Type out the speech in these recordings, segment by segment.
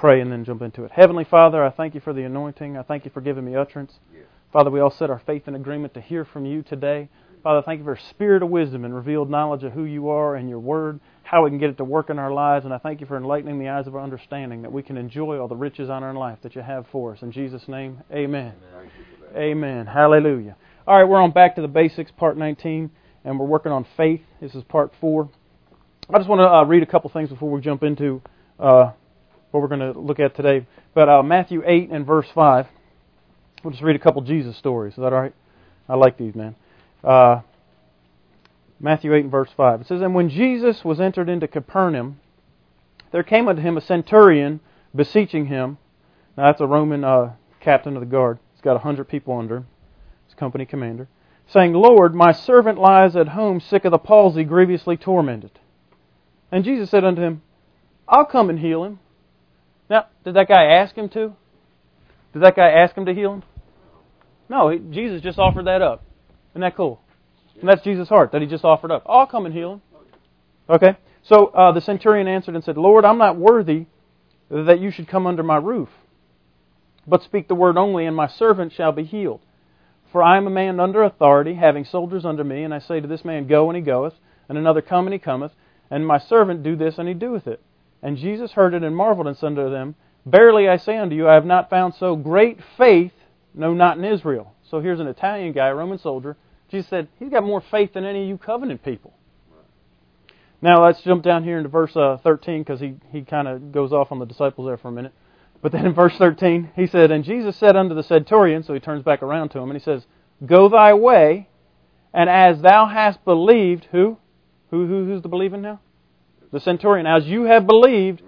pray and then jump into it. Heavenly Father, I thank you for the anointing. I thank you for giving me utterance. Father, we all set our faith in agreement to hear from you today. Father, thank you for a spirit of wisdom and revealed knowledge of who you are and your word, how we can get it to work in our lives. And I thank you for enlightening the eyes of our understanding that we can enjoy all the riches on our life that you have for us. In Jesus' name, amen. Amen. amen. Hallelujah. All right, we're on back to the basics, part 19, and we're working on faith. This is part 4. I just want to uh, read a couple things before we jump into uh, what we're going to look at today. But uh, Matthew 8 and verse 5. We'll just read a couple Jesus stories. Is that all right? I like these, man. Uh, Matthew 8 and verse 5. It says, And when Jesus was entered into Capernaum, there came unto him a centurion beseeching him. Now, that's a Roman uh, captain of the guard. He's got a hundred people under him. His company commander. Saying, Lord, my servant lies at home sick of the palsy, grievously tormented. And Jesus said unto him, I'll come and heal him. Now, did that guy ask him to? Did that guy ask him to heal him? No, he, Jesus just offered that up. Isn't that cool? And that's Jesus' heart that he just offered up. I'll come and heal him. Okay? So uh, the centurion answered and said, Lord, I'm not worthy that you should come under my roof. But speak the word only, and my servant shall be healed. For I am a man under authority, having soldiers under me, and I say to this man, Go, and he goeth, and another, Come, and he cometh, and my servant, Do this, and he doeth it. And Jesus heard it and marveled, and said unto them, Verily I say unto you, I have not found so great faith, no, not in Israel. So here's an Italian guy, a Roman soldier. Jesus said, He's got more faith than any of you covenant people. Now let's jump down here into verse uh, 13 because he, he kind of goes off on the disciples there for a minute. But then in verse 13, he said, And Jesus said unto the centurion, so he turns back around to him, and he says, Go thy way, and as thou hast believed, who? Who, who who's the believing now? The centurion. As you have believed,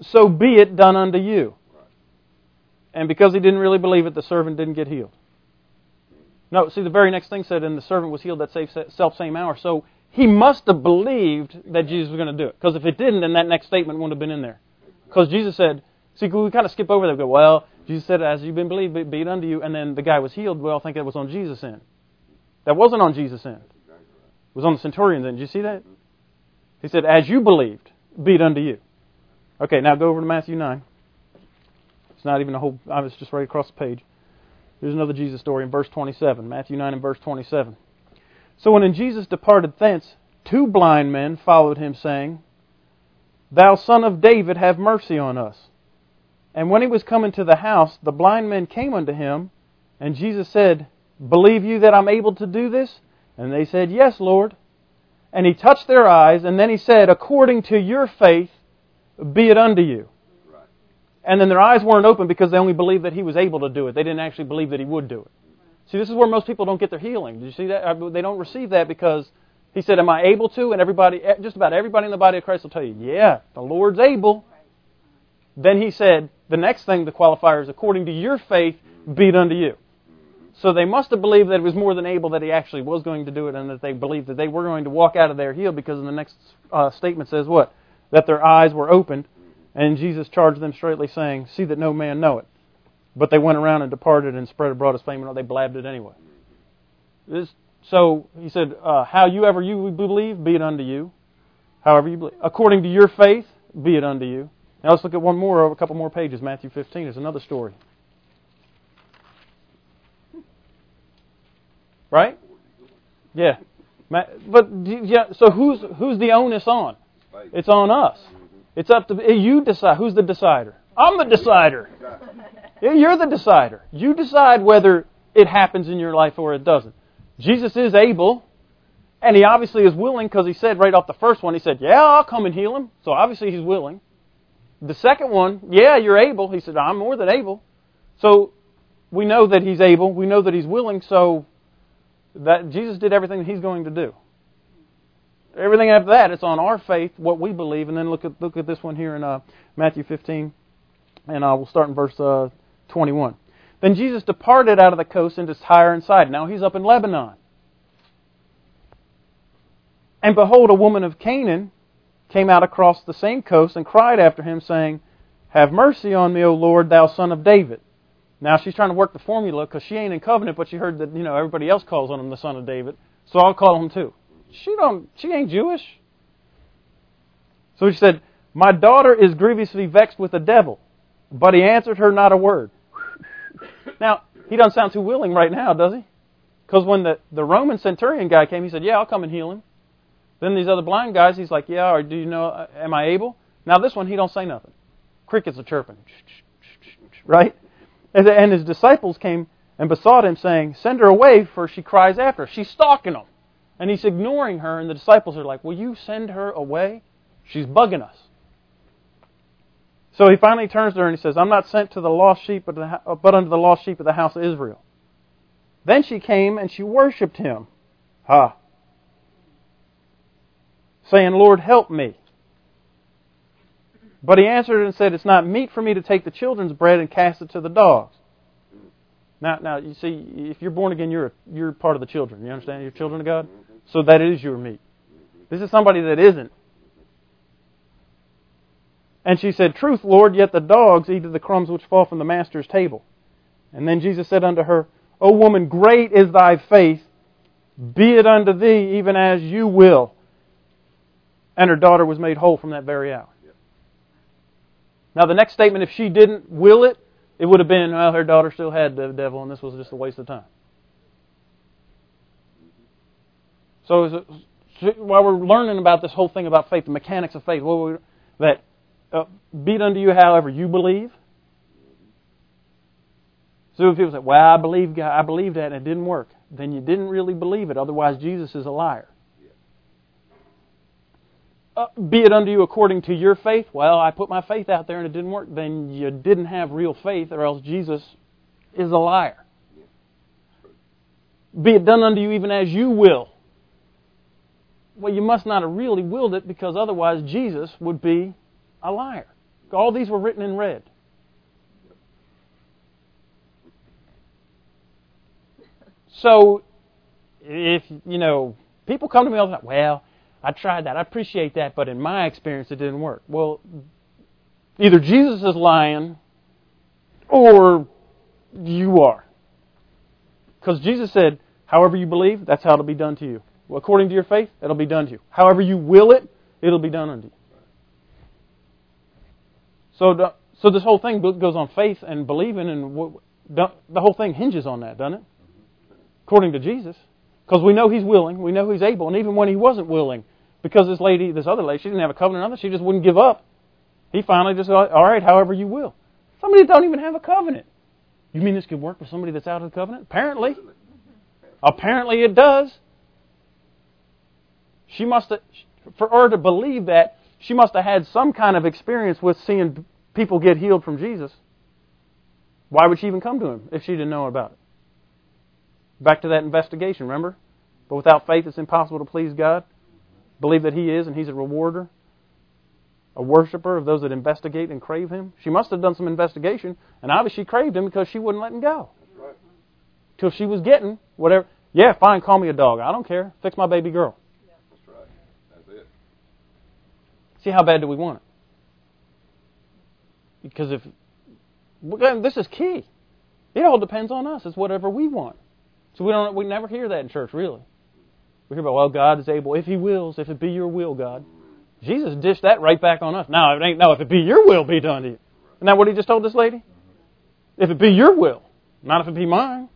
so be it done unto you. And because he didn't really believe it, the servant didn't get healed. No, see, the very next thing said, and the servant was healed that self same hour. So he must have believed that Jesus was going to do it. Because if it didn't, then that next statement wouldn't have been in there. Because Jesus said, see, we kind of skip over that. We go, well, Jesus said, as you've been believed, be it unto you. And then the guy was healed. We all think that was on Jesus' end. That wasn't on Jesus' end. It was on the centurion's end. Did you see that? He said, as you believed, be it unto you. Okay, now go over to Matthew 9. It's not even a whole, uh, I was just right across the page. Here's another Jesus story in verse 27. Matthew 9 and verse 27. So when Jesus departed thence, two blind men followed him, saying, Thou son of David, have mercy on us. And when he was come into the house, the blind men came unto him, and Jesus said, Believe you that I'm able to do this? And they said, Yes, Lord. And he touched their eyes, and then he said, According to your faith, be it unto you. And then their eyes weren't open because they only believed that he was able to do it. They didn't actually believe that he would do it. See, this is where most people don't get their healing. Did you see that? Uh, they don't receive that because he said, Am I able to? And everybody, just about everybody in the body of Christ will tell you, Yeah, the Lord's able. Then he said, The next thing, the qualifier is, According to your faith, be it unto you. So they must have believed that it was more than able that he actually was going to do it and that they believed that they were going to walk out of there healed because in the next uh, statement says what? that their eyes were opened, and Jesus charged them straightly, saying, See that no man know it. But they went around and departed and spread abroad his fame, and they blabbed it anyway. This, so he said, uh, How you ever you believe, be it unto you. However you believe. According to your faith, be it unto you. Now let's look at one more, a couple more pages. Matthew 15 is another story. Right? Yeah. But yeah, so who's who's the onus on? It's on us. It's up to you decide. Who's the decider? I'm the decider. You're the decider. You decide whether it happens in your life or it doesn't. Jesus is able, and he obviously is willing because he said right off the first one, he said, Yeah, I'll come and heal him. So obviously he's willing. The second one, Yeah, you're able. He said, I'm more than able. So we know that he's able. We know that he's willing. So that Jesus did everything he's going to do. Everything after that, it's on our faith, what we believe, and then look at look at this one here in uh, Matthew 15, and uh, we'll start in verse uh, 21. Then Jesus departed out of the coast into Tyre and Sidon. Now he's up in Lebanon. And behold, a woman of Canaan came out across the same coast and cried after him, saying, Have mercy on me, O Lord, thou son of David. Now she's trying to work the formula because she ain't in covenant, but she heard that you know everybody else calls on him the son of David, so I'll call him too. She don't. She ain't Jewish. So she said, My daughter is grievously vexed with the devil. But he answered her not a word. Now, he doesn't sound too willing right now, does he? Because when the, the Roman centurion guy came, he said, Yeah, I'll come and heal him. Then these other blind guys, he's like, Yeah, or do you know, uh, am I able? Now this one, he don't say nothing. Crickets are chirping. Right? And his disciples came and besought him, saying, Send her away, for she cries after us. She's stalking them. And he's ignoring her, and the disciples are like, Will you send her away? She's bugging us. So he finally turns to her and he says, I'm not sent to the lost sheep, but, the, but unto the lost sheep of the house of Israel. Then she came and she worshipped him. Ha. Saying, Lord, help me. But he answered and said, It's not meet for me to take the children's bread and cast it to the dogs. Now, now you see, if you're born again, you're, you're part of the children. You understand? You're children of God. So that is your meat. This is somebody that isn't. And she said, Truth, Lord, yet the dogs eat of the crumbs which fall from the master's table. And then Jesus said unto her, O woman, great is thy faith. Be it unto thee even as you will. And her daughter was made whole from that very hour. Now, the next statement, if she didn't will it, it would have been, well, her daughter still had the devil, and this was just a waste of time. So, while we're learning about this whole thing about faith, the mechanics of faith, that uh, be it unto you however you believe. So if people say, "Well, I believe God, I believe that, and it didn't work," then you didn't really believe it. Otherwise, Jesus is a liar. Uh, be it unto you according to your faith. Well, I put my faith out there and it didn't work. Then you didn't have real faith, or else Jesus is a liar. Be it done unto you even as you will. Well, you must not have really willed it because otherwise Jesus would be a liar. All these were written in red. So, if, you know, people come to me all the time, well, I tried that. I appreciate that, but in my experience, it didn't work. Well, either Jesus is lying or you are. Because Jesus said, however you believe, that's how it'll be done to you. Well, according to your faith, it'll be done to you. However you will it, it'll be done unto you. So, so this whole thing goes on faith and believing, and the, the whole thing hinges on that, doesn't it? According to Jesus, because we know He's willing, we know He's able, and even when He wasn't willing, because this lady, this other lady, she didn't have a covenant on she just wouldn't give up. He finally just said, "All right, however you will." Somebody that don't even have a covenant. You mean this could work with somebody that's out of the covenant? Apparently, apparently it does. She must have, for her to believe that, she must have had some kind of experience with seeing people get healed from Jesus. Why would she even come to him if she didn't know about it? Back to that investigation, remember? But without faith, it's impossible to please God. Believe that He is, and He's a rewarder, a worshiper of those that investigate and crave Him. She must have done some investigation, and obviously she craved Him because she wouldn't let Him go. Right. Till she was getting whatever. Yeah, fine, call me a dog. I don't care. Fix my baby girl. That's right. That's it. See how bad do we want it? Because if this is key, it all depends on us. It's whatever we want. So we don't. We never hear that in church, really. We hear about well, God is able if He wills, if it be Your will, God. Jesus dished that right back on us. Now it ain't. No, if it be Your will, be done to you. Isn't that what He just told this lady? If it be Your will, not if it be mine.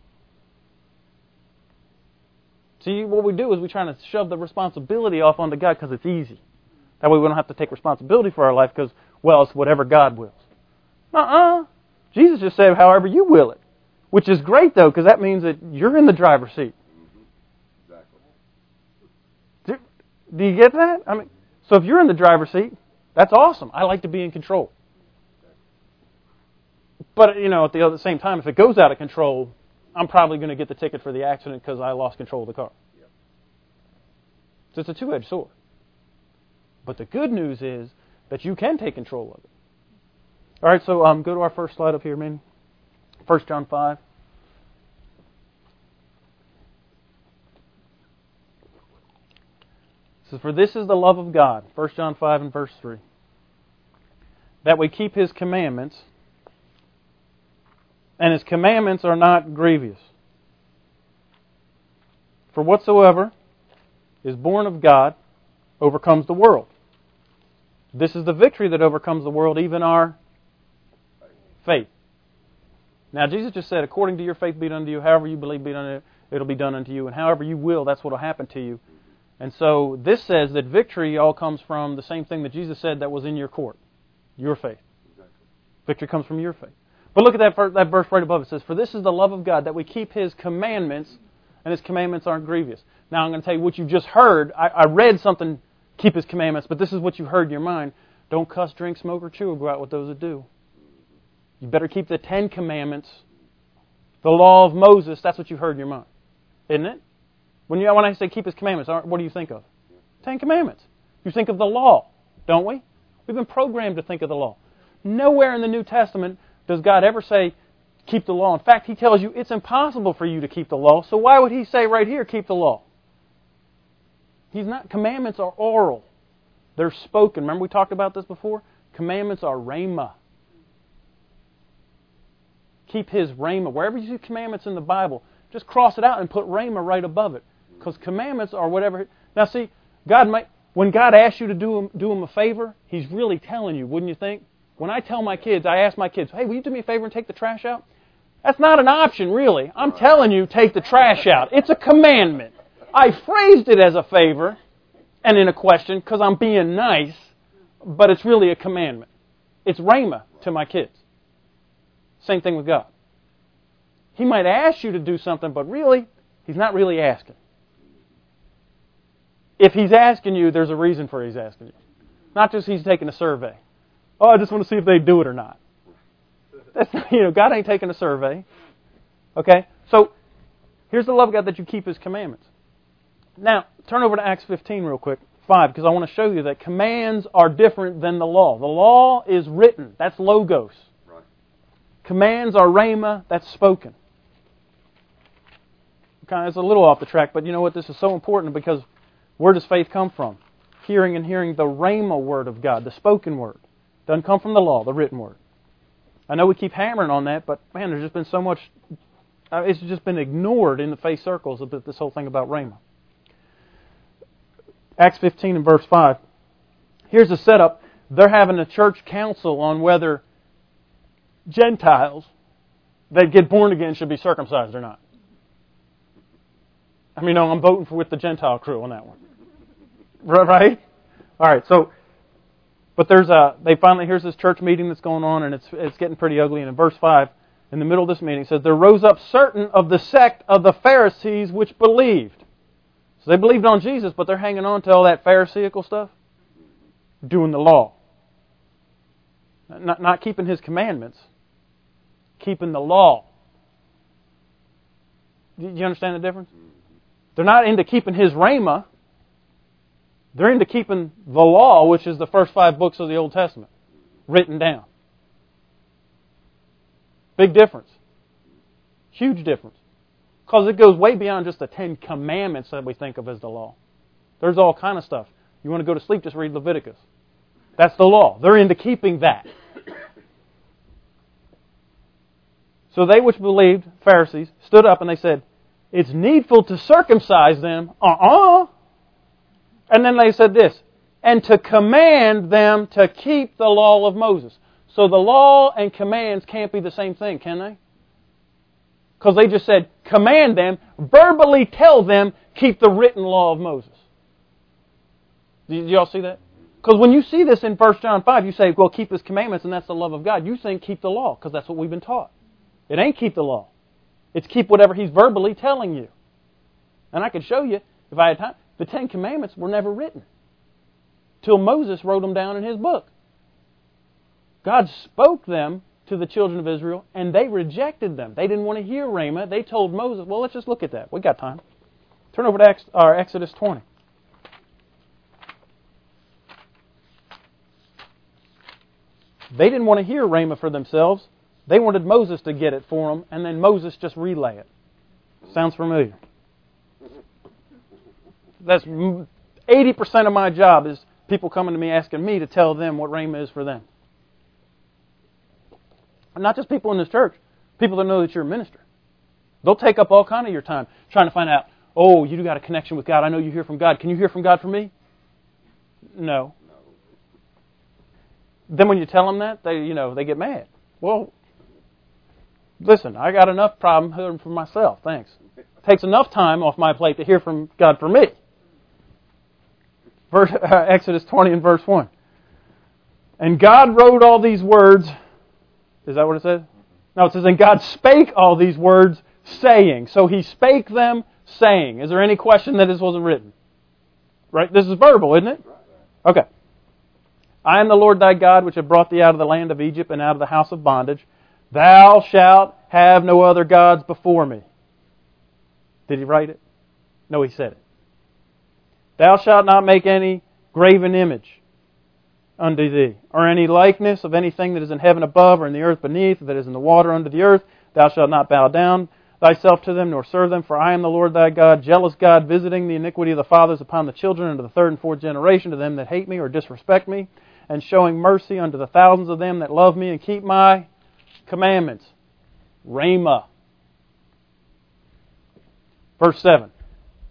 See, what we do is we try to shove the responsibility off onto God because it's easy. That way we don't have to take responsibility for our life because, well, it's whatever God wills. Uh-uh. Jesus just said, however you will it. Which is great, though, because that means that you're in the driver's seat. Exactly. Do, do you get that? I mean, so if you're in the driver's seat, that's awesome. I like to be in control. But, you know, at the, same time, if it goes out of control, I'm probably going to get the ticket for the accident because I lost control of the car. So it's a two edged sword. But the good news is that you can take control of it. All right, so um, go to our first slide up here, man. 1 John 5. For this is the love of God, 1 John 5 and verse 3, that we keep His commandments, and His commandments are not grievous. For whatsoever is born of God overcomes the world. This is the victory that overcomes the world, even our faith. Now, Jesus just said, according to your faith be done unto you, however you believe be it done, it'll be done unto you, and however you will, that's what will happen to you. And so this says that victory all comes from the same thing that Jesus said that was in your court, your faith. Exactly. Victory comes from your faith. But look at that, that verse right above. It says, For this is the love of God, that we keep His commandments, and His commandments aren't grievous. Now I'm going to tell you what you just heard. I, I read something, keep His commandments, but this is what you heard in your mind. Don't cuss, drink, smoke, or chew, or go out with those that do. You better keep the Ten Commandments, the law of Moses. That's what you heard in your mind, isn't it? When, you, when I say keep His commandments, what do you think of? Ten Commandments. You think of the law, don't we? We've been programmed to think of the law. Nowhere in the New Testament does God ever say, keep the law. In fact, He tells you it's impossible for you to keep the law. So why would He say right here, keep the law? He's not, commandments are oral. They're spoken. Remember we talked about this before? Commandments are rhema keep his rhema. Wherever you see commandments in the Bible, just cross it out and put rhema right above it. Because commandments are whatever. Now, see, God might, when God asks you to do him, do him a favor, He's really telling you, wouldn't you think? When I tell my kids, I ask my kids, hey, will you do me a favor and take the trash out? That's not an option, really. I'm telling you, take the trash out. It's a commandment. I phrased it as a favor and in a question because I'm being nice, but it's really a commandment. It's rhema to my kids. Same thing with God. He might ask you to do something, but really, He's not really asking. If He's asking you, there's a reason for He's asking you. Not just He's taking a survey. Oh, I just want to see if they do it or not. That's you know, God ain't taking a survey. Okay? So, here's the love of God that you keep His commandments. Now, turn over to Acts 15 real quick. 5, because I want to show you that commands are different than the law. The law is written. That's logos. Commands are rhema, that's spoken. Kind of, it's a little off the track, but you know what? This is so important because where does faith come from? Hearing and hearing the rhema word of God, the spoken word. Doesn't come from the law, the written word. I know we keep hammering on that, but man, there's just been so much. Uh, it's just been ignored in the faith circles of this whole thing about rhema. Acts 15 and verse 5. Here's the setup. They're having a church council on whether Gentiles that get born again should be circumcised or not. I mean, no, I'm voting for with the Gentile crew on that one. Right? All right. So, but there's a. They finally here's this church meeting that's going on, and it's it's getting pretty ugly. And in verse five, in the middle of this meeting, it says there rose up certain of the sect of the Pharisees which believed. So they believed on Jesus, but they're hanging on to all that Pharisaical stuff, doing the law, not not keeping His commandments keeping the law. Do you understand the difference? They're not into keeping his rhema. They're into keeping the law, which is the first five books of the Old Testament, written down. Big difference. Huge difference. Because it goes way beyond just the Ten Commandments that we think of as the law. There's all kind of stuff. You want to go to sleep, just read Leviticus. That's the law. They're into keeping that. So they which believed, Pharisees, stood up and they said, It's needful to circumcise them. Uh uh-uh. uh And then they said this, and to command them to keep the law of Moses. So the law and commands can't be the same thing, can they? Because they just said, command them, verbally tell them, keep the written law of Moses. Do y'all see that? Because when you see this in 1 John 5, you say, well, keep his commandments, and that's the love of God. You think keep the law, because that's what we've been taught. It ain't keep the law. It's keep whatever he's verbally telling you. And I could show you, if I had time, the Ten Commandments were never written till Moses wrote them down in his book. God spoke them to the children of Israel, and they rejected them. They didn't want to hear Rhema. They told Moses, well, let's just look at that. We got time. Turn over to our uh, Exodus 20. They didn't want to hear Rhema for themselves. They wanted Moses to get it for them, and then Moses just relay it. Sounds familiar? That's 80% of my job is people coming to me asking me to tell them what Rhema is for them. And not just people in this church, people that know that you're a minister. They'll take up all kind of your time trying to find out, oh, you got a connection with God. I know you hear from God. Can you hear from God for me? No. then when you tell them that, they you know they get mad. Well, listen, I got enough problem hearing from myself. Thanks. It takes enough time off my plate to hear from God for me. Verse, uh, Exodus 20 and verse 1. And God wrote all these words. Is that what it says? No, it says, and God spake all these words, saying. So he spake them, saying. Is there any question that this wasn't written? Right? This is verbal, isn't it? Okay. I am the Lord thy God, which have brought thee out of the land of Egypt and out of the house of bondage. Thou shalt have no other gods before me. Did he write it? No, he said it. Thou shalt not make any graven image unto thee, or any likeness of anything that is in heaven above, or in the earth beneath, or that is in the water under the earth. Thou shalt not bow down thyself to them, nor serve them, for I am the Lord thy God, jealous God, visiting the iniquity of the fathers upon the children unto the third and fourth generation to them that hate me or disrespect me, and showing mercy unto the thousands of them that love me and keep my commandments. Rhema. Verse 7.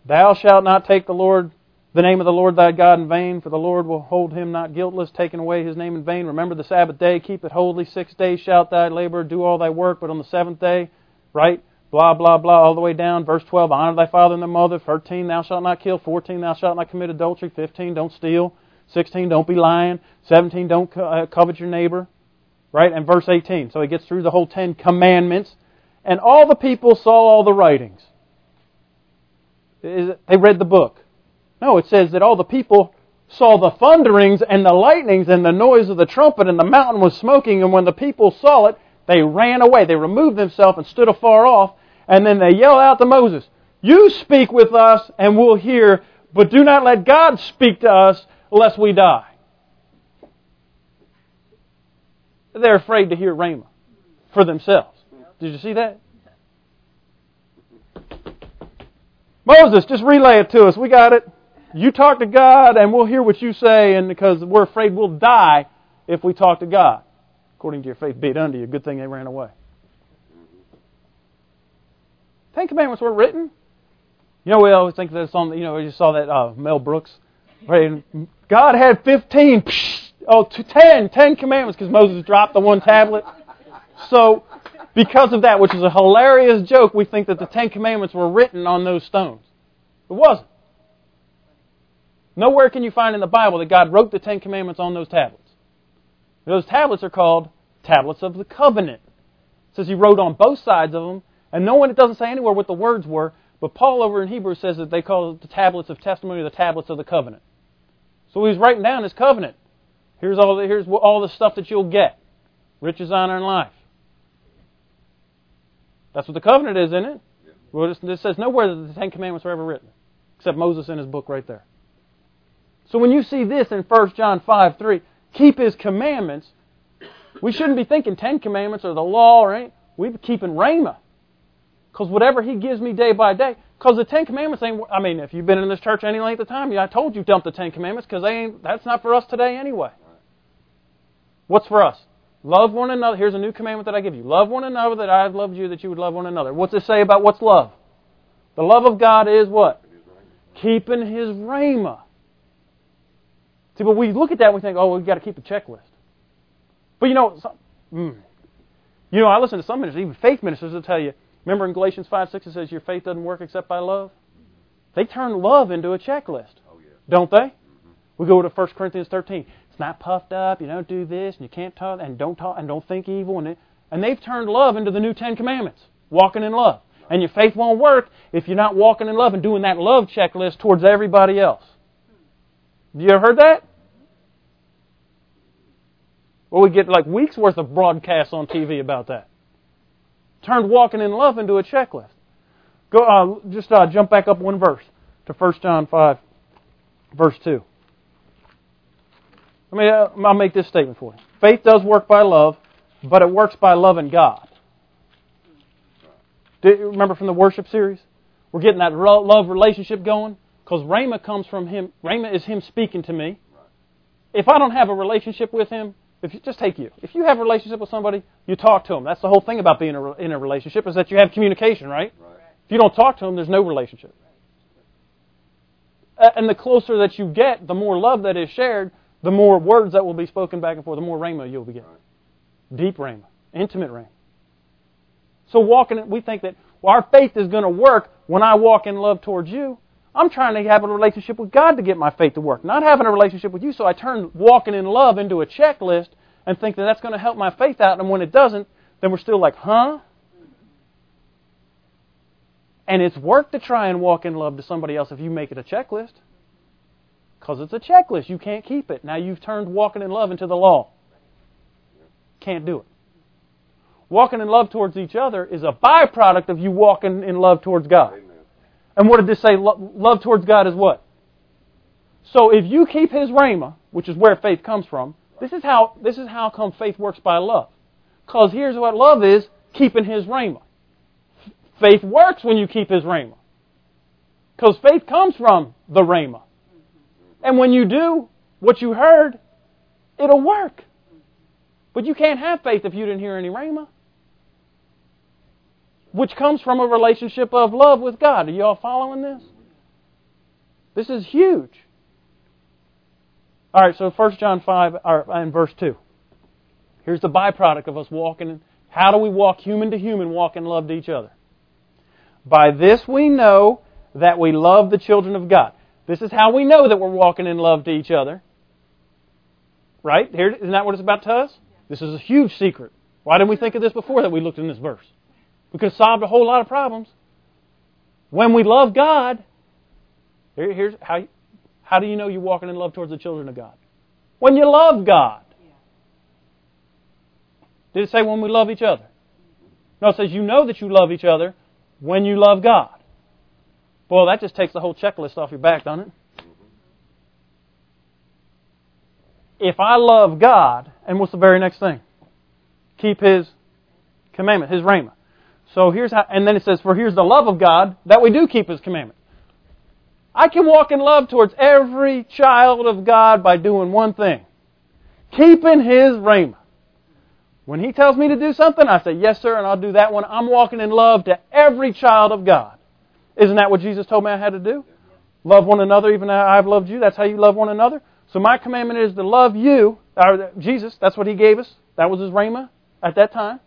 Thou shalt not take the Lord the name of the Lord thy God in vain, for the Lord will hold him not guiltless, taking away his name in vain. Remember the Sabbath day, keep it holy. Six days shalt thou labor, do all thy work, but on the seventh day, right? Blah, blah, blah, all the way down. Verse 12, honor thy father and thy mother. 13, thou shalt not kill. 14, thou shalt not commit adultery. 15, don't steal. 16, don't be lying. 17, don't uh, covet your neighbor. Right? And verse 18. So he gets through the whole Ten Commandments. And all the people saw all the writings. They read the book. No, it says that all the people saw the thunderings and the lightnings and the noise of the trumpet and the mountain was smoking. And when the people saw it, they ran away. They removed themselves and stood afar off. And then they yelled out to Moses, You speak with us and we'll hear, but do not let God speak to us lest we die. They're afraid to hear Rhema for themselves. Did you see that? Moses, just relay it to us. We got it. You talk to God and we'll hear what you say, and because we're afraid we'll die if we talk to God. According to your faith, be it unto you. Good thing they ran away. Ten Commandments were written. You know, we always think that it's on, you know, we just saw that uh, Mel Brooks. Right? God had 15, oh, 10, 10 commandments because Moses dropped the one tablet. So, because of that, which is a hilarious joke, we think that the Ten Commandments were written on those stones. It wasn't. Nowhere can you find in the Bible that God wrote the Ten Commandments on those tablets. Those tablets are called tablets of the covenant. It says he wrote on both sides of them, and no one, it doesn't say anywhere what the words were, but Paul over in Hebrew says that they call the tablets of testimony, the tablets of the covenant. So he's writing down his covenant. Here's all the, here's all the stuff that you'll get. Riches, honor, and life. That's what the covenant is, isn't it? Well, it says nowhere that the Ten Commandments were ever written, except Moses in his book right there. So when you see this in 1 John 5 3, keep his commandments, we shouldn't be thinking Ten Commandments or the law or anything. We're keeping Rhema. Because whatever he gives me day by day, because the Ten Commandments ain't, I mean, if you've been in this church any length of time, I told you dump the Ten Commandments because they ain't, that's not for us today anyway. What's for us? Love one another. Here's a new commandment that I give you. Love one another that I have loved you, that you would love one another. What's it say about what's love? The love of God is what? Keeping His Rhema. See, but we look at that and we think, oh, we've got to keep a checklist. But you know, some, mm, you know, I listen to some ministers, even faith ministers, will tell you. Remember in Galatians five six it says your faith doesn't work except by love. They turn love into a checklist, oh, yeah. don't they? Mm-hmm. We go to 1 Corinthians thirteen. It's not puffed up. You don't do this, and you can't talk, and don't talk, and don't think evil, and it, and they've turned love into the new Ten Commandments, walking in love. And your faith won't work if you're not walking in love and doing that love checklist towards everybody else. Have you ever heard that? Well, we get like weeks worth of broadcasts on TV about that. Turned walking in love into a checklist. Go, uh, just uh, jump back up one verse to 1 John 5, verse 2. Let me, uh, I'll make this statement for you. Faith does work by love, but it works by loving God. Do you remember from the worship series? We're getting that love relationship going because Rhema comes from Him. Rhema is Him speaking to me. If I don't have a relationship with Him, if you just take you, if you have a relationship with somebody, you talk to them. That's the whole thing about being in a relationship is that you have communication, right? right. If you don't talk to them, there's no relationship. And the closer that you get, the more love that is shared, the more words that will be spoken back and forth, the more rhema you'll be getting. Deep rhema, intimate rhema. So walking, we think that well, our faith is going to work when I walk in love towards you. I'm trying to have a relationship with God to get my faith to work, not having a relationship with you. So I turn walking in love into a checklist and think that that's going to help my faith out. And when it doesn't, then we're still like, huh? And it's work to try and walk in love to somebody else if you make it a checklist. Because it's a checklist. You can't keep it. Now you've turned walking in love into the law. Can't do it. Walking in love towards each other is a byproduct of you walking in love towards God. And what did this say? Love towards God is what? So if you keep His rhema, which is where faith comes from, this is how this is how come faith works by love. Because here's what love is: keeping His rhema. Faith works when you keep His rhema. Because faith comes from the rhema. And when you do what you heard, it'll work. But you can't have faith if you didn't hear any rhema. Which comes from a relationship of love with God. Are you all following this? This is huge. All right, so 1 John 5 and verse 2. Here's the byproduct of us walking. How do we walk human to human, walk in love to each other? By this we know that we love the children of God. This is how we know that we're walking in love to each other. Right? Here, isn't that what it's about to us? This is a huge secret. Why didn't we think of this before that we looked in this verse? We could have solved a whole lot of problems. When we love God, here, here's how, how do you know you're walking in love towards the children of God? When you love God. Did it say when we love each other? No, it says you know that you love each other when you love God. Boy, that just takes the whole checklist off your back, doesn't it? If I love God, and what's the very next thing? Keep His commandment, His rhema. So here's how, and then it says, for here's the love of God, that we do keep His commandment. I can walk in love towards every child of God by doing one thing. Keeping His rhema. When He tells me to do something, I say, yes sir, and I'll do that one. I'm walking in love to every child of God. Isn't that what Jesus told me I had to do? Love one another even I've loved you. That's how you love one another. So my commandment is to love you, Jesus, that's what He gave us. That was His rhema at that time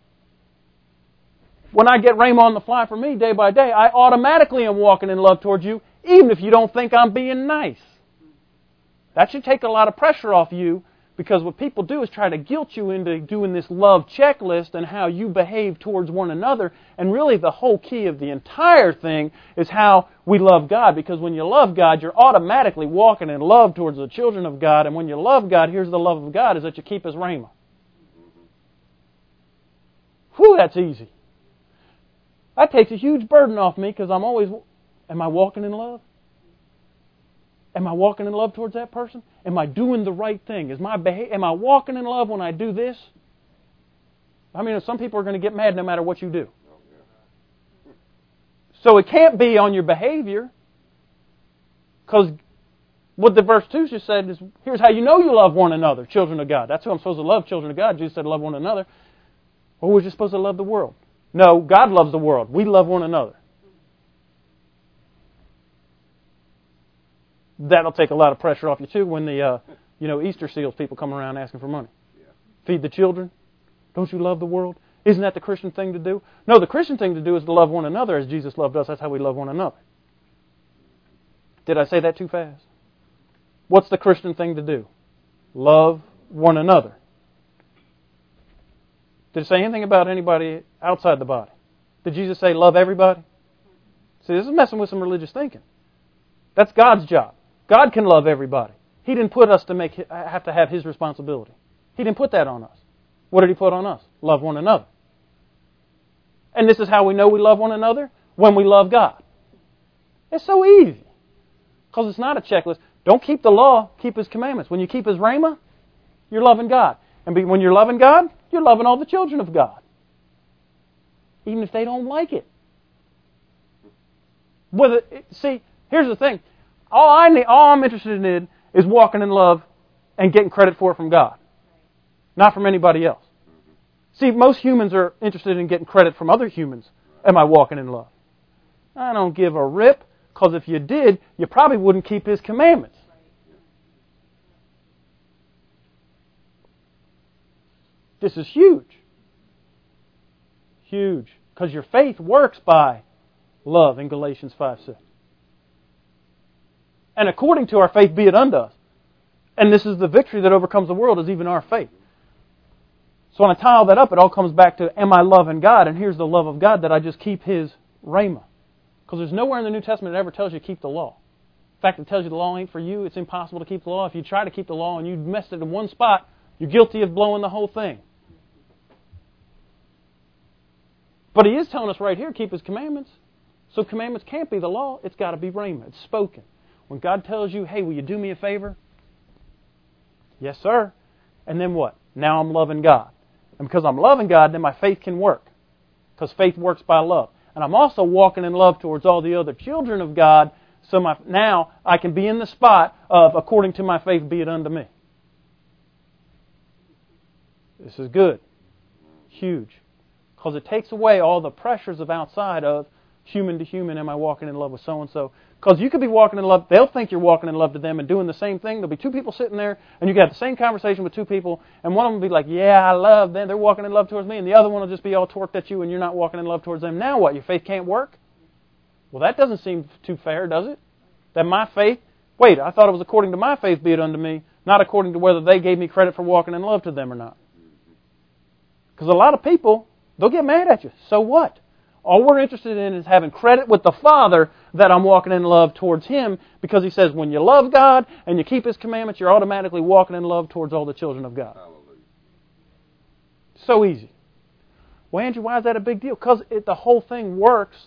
when I get Rhema on the fly for me day by day, I automatically am walking in love towards you, even if you don't think I'm being nice. That should take a lot of pressure off you because what people do is try to guilt you into doing this love checklist and how you behave towards one another. And really, the whole key of the entire thing is how we love God. Because when you love God, you're automatically walking in love towards the children of God. And when you love God, here's the love of God is that you keep His Rhema. Whew, that's easy. That takes a huge burden off me because I'm always, am I walking in love? Am I walking in love towards that person? Am I doing the right thing? Is my behavior, am I walking in love when I do this? I mean, some people are going to get mad no matter what you do. So it can't be on your behavior because what the verse 2 just said is here's how you know you love one another, children of God. That's who I'm supposed to love, children of God. Jesus said, love one another. Or we're just supposed to love the world. No, God loves the world. We love one another. That'll take a lot of pressure off you too when the uh, you know Easter seals people come around asking for money. Yeah. Feed the children. Don't you love the world? Isn't that the Christian thing to do? No, the Christian thing to do is to love one another as Jesus loved us. That's how we love one another. Did I say that too fast? What's the Christian thing to do? Love one another. Did it say anything about anybody outside the body? Did Jesus say, love everybody? See, this is messing with some religious thinking. That's God's job. God can love everybody. He didn't put us to make have to have His responsibility. He didn't put that on us. What did He put on us? Love one another. And this is how we know we love one another when we love God. It's so easy because it's not a checklist. Don't keep the law, keep His commandments. When you keep His rhema, you're loving God. And when you're loving God, you're loving all the children of God. Even if they don't like it. Whether, see, here's the thing. All, I need, all I'm interested in is walking in love and getting credit for it from God, not from anybody else. See, most humans are interested in getting credit from other humans. Am I walking in love? I don't give a rip, because if you did, you probably wouldn't keep His commandments. This is huge. Huge. Because your faith works by love in Galatians 5 6. And according to our faith be it unto us. And this is the victory that overcomes the world, is even our faith. So when I tie all that up, it all comes back to am I loving God? And here's the love of God that I just keep His rhema. Because there's nowhere in the New Testament that ever tells you to keep the law. In fact, it tells you the law ain't for you. It's impossible to keep the law. If you try to keep the law and you messed it in one spot, you're guilty of blowing the whole thing. But he is telling us right here, keep his commandments. So commandments can't be the law. It's got to be rhema. It's spoken. When God tells you, hey, will you do me a favor? Yes, sir. And then what? Now I'm loving God. And because I'm loving God, then my faith can work. Because faith works by love. And I'm also walking in love towards all the other children of God. So my, now I can be in the spot of, according to my faith, be it unto me. This is good. Huge. Because it takes away all the pressures of outside of human to human. Am I walking in love with so and so? Because you could be walking in love, they'll think you're walking in love to them and doing the same thing. There'll be two people sitting there, and you got the same conversation with two people, and one of them will be like, Yeah, I love them. They're walking in love towards me. And the other one will just be all torqued at you, and you're not walking in love towards them. Now what? Your faith can't work? Well, that doesn't seem too fair, does it? That my faith, wait, I thought it was according to my faith be it unto me, not according to whether they gave me credit for walking in love to them or not. Because a lot of people, they'll get mad at you. So what? All we're interested in is having credit with the Father that I'm walking in love towards Him because He says when you love God and you keep His commandments, you're automatically walking in love towards all the children of God. Hallelujah. So easy. Well, Andrew, why is that a big deal? Because the whole thing works.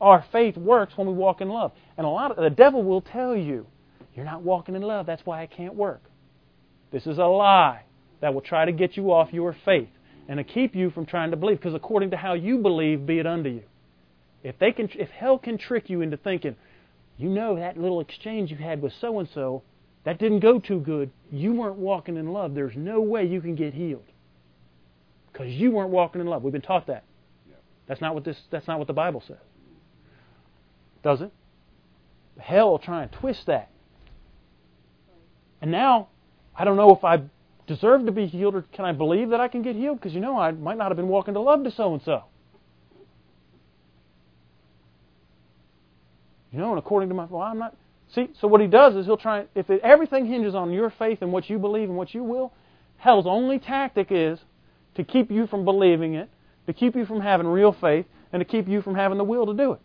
Our faith works when we walk in love. And a lot of the devil will tell you, you're not walking in love. That's why it can't work. This is a lie that will try to get you off your faith and to keep you from trying to believe. Because according to how you believe, be it unto you. If they can, if hell can trick you into thinking, you know that little exchange you had with so and so, that didn't go too good. You weren't walking in love. There's no way you can get healed because you weren't walking in love. We've been taught that. That's not what this. That's not what the Bible says. Does it? Hell will try and twist that. And now, I don't know if I deserve to be healed, or can I believe that I can get healed? Because you know, I might not have been walking to love to so and so. You know, and according to my, well, I'm not. See, so what he does is he'll try. If it, everything hinges on your faith and what you believe and what you will, hell's only tactic is to keep you from believing it, to keep you from having real faith, and to keep you from having the will to do it.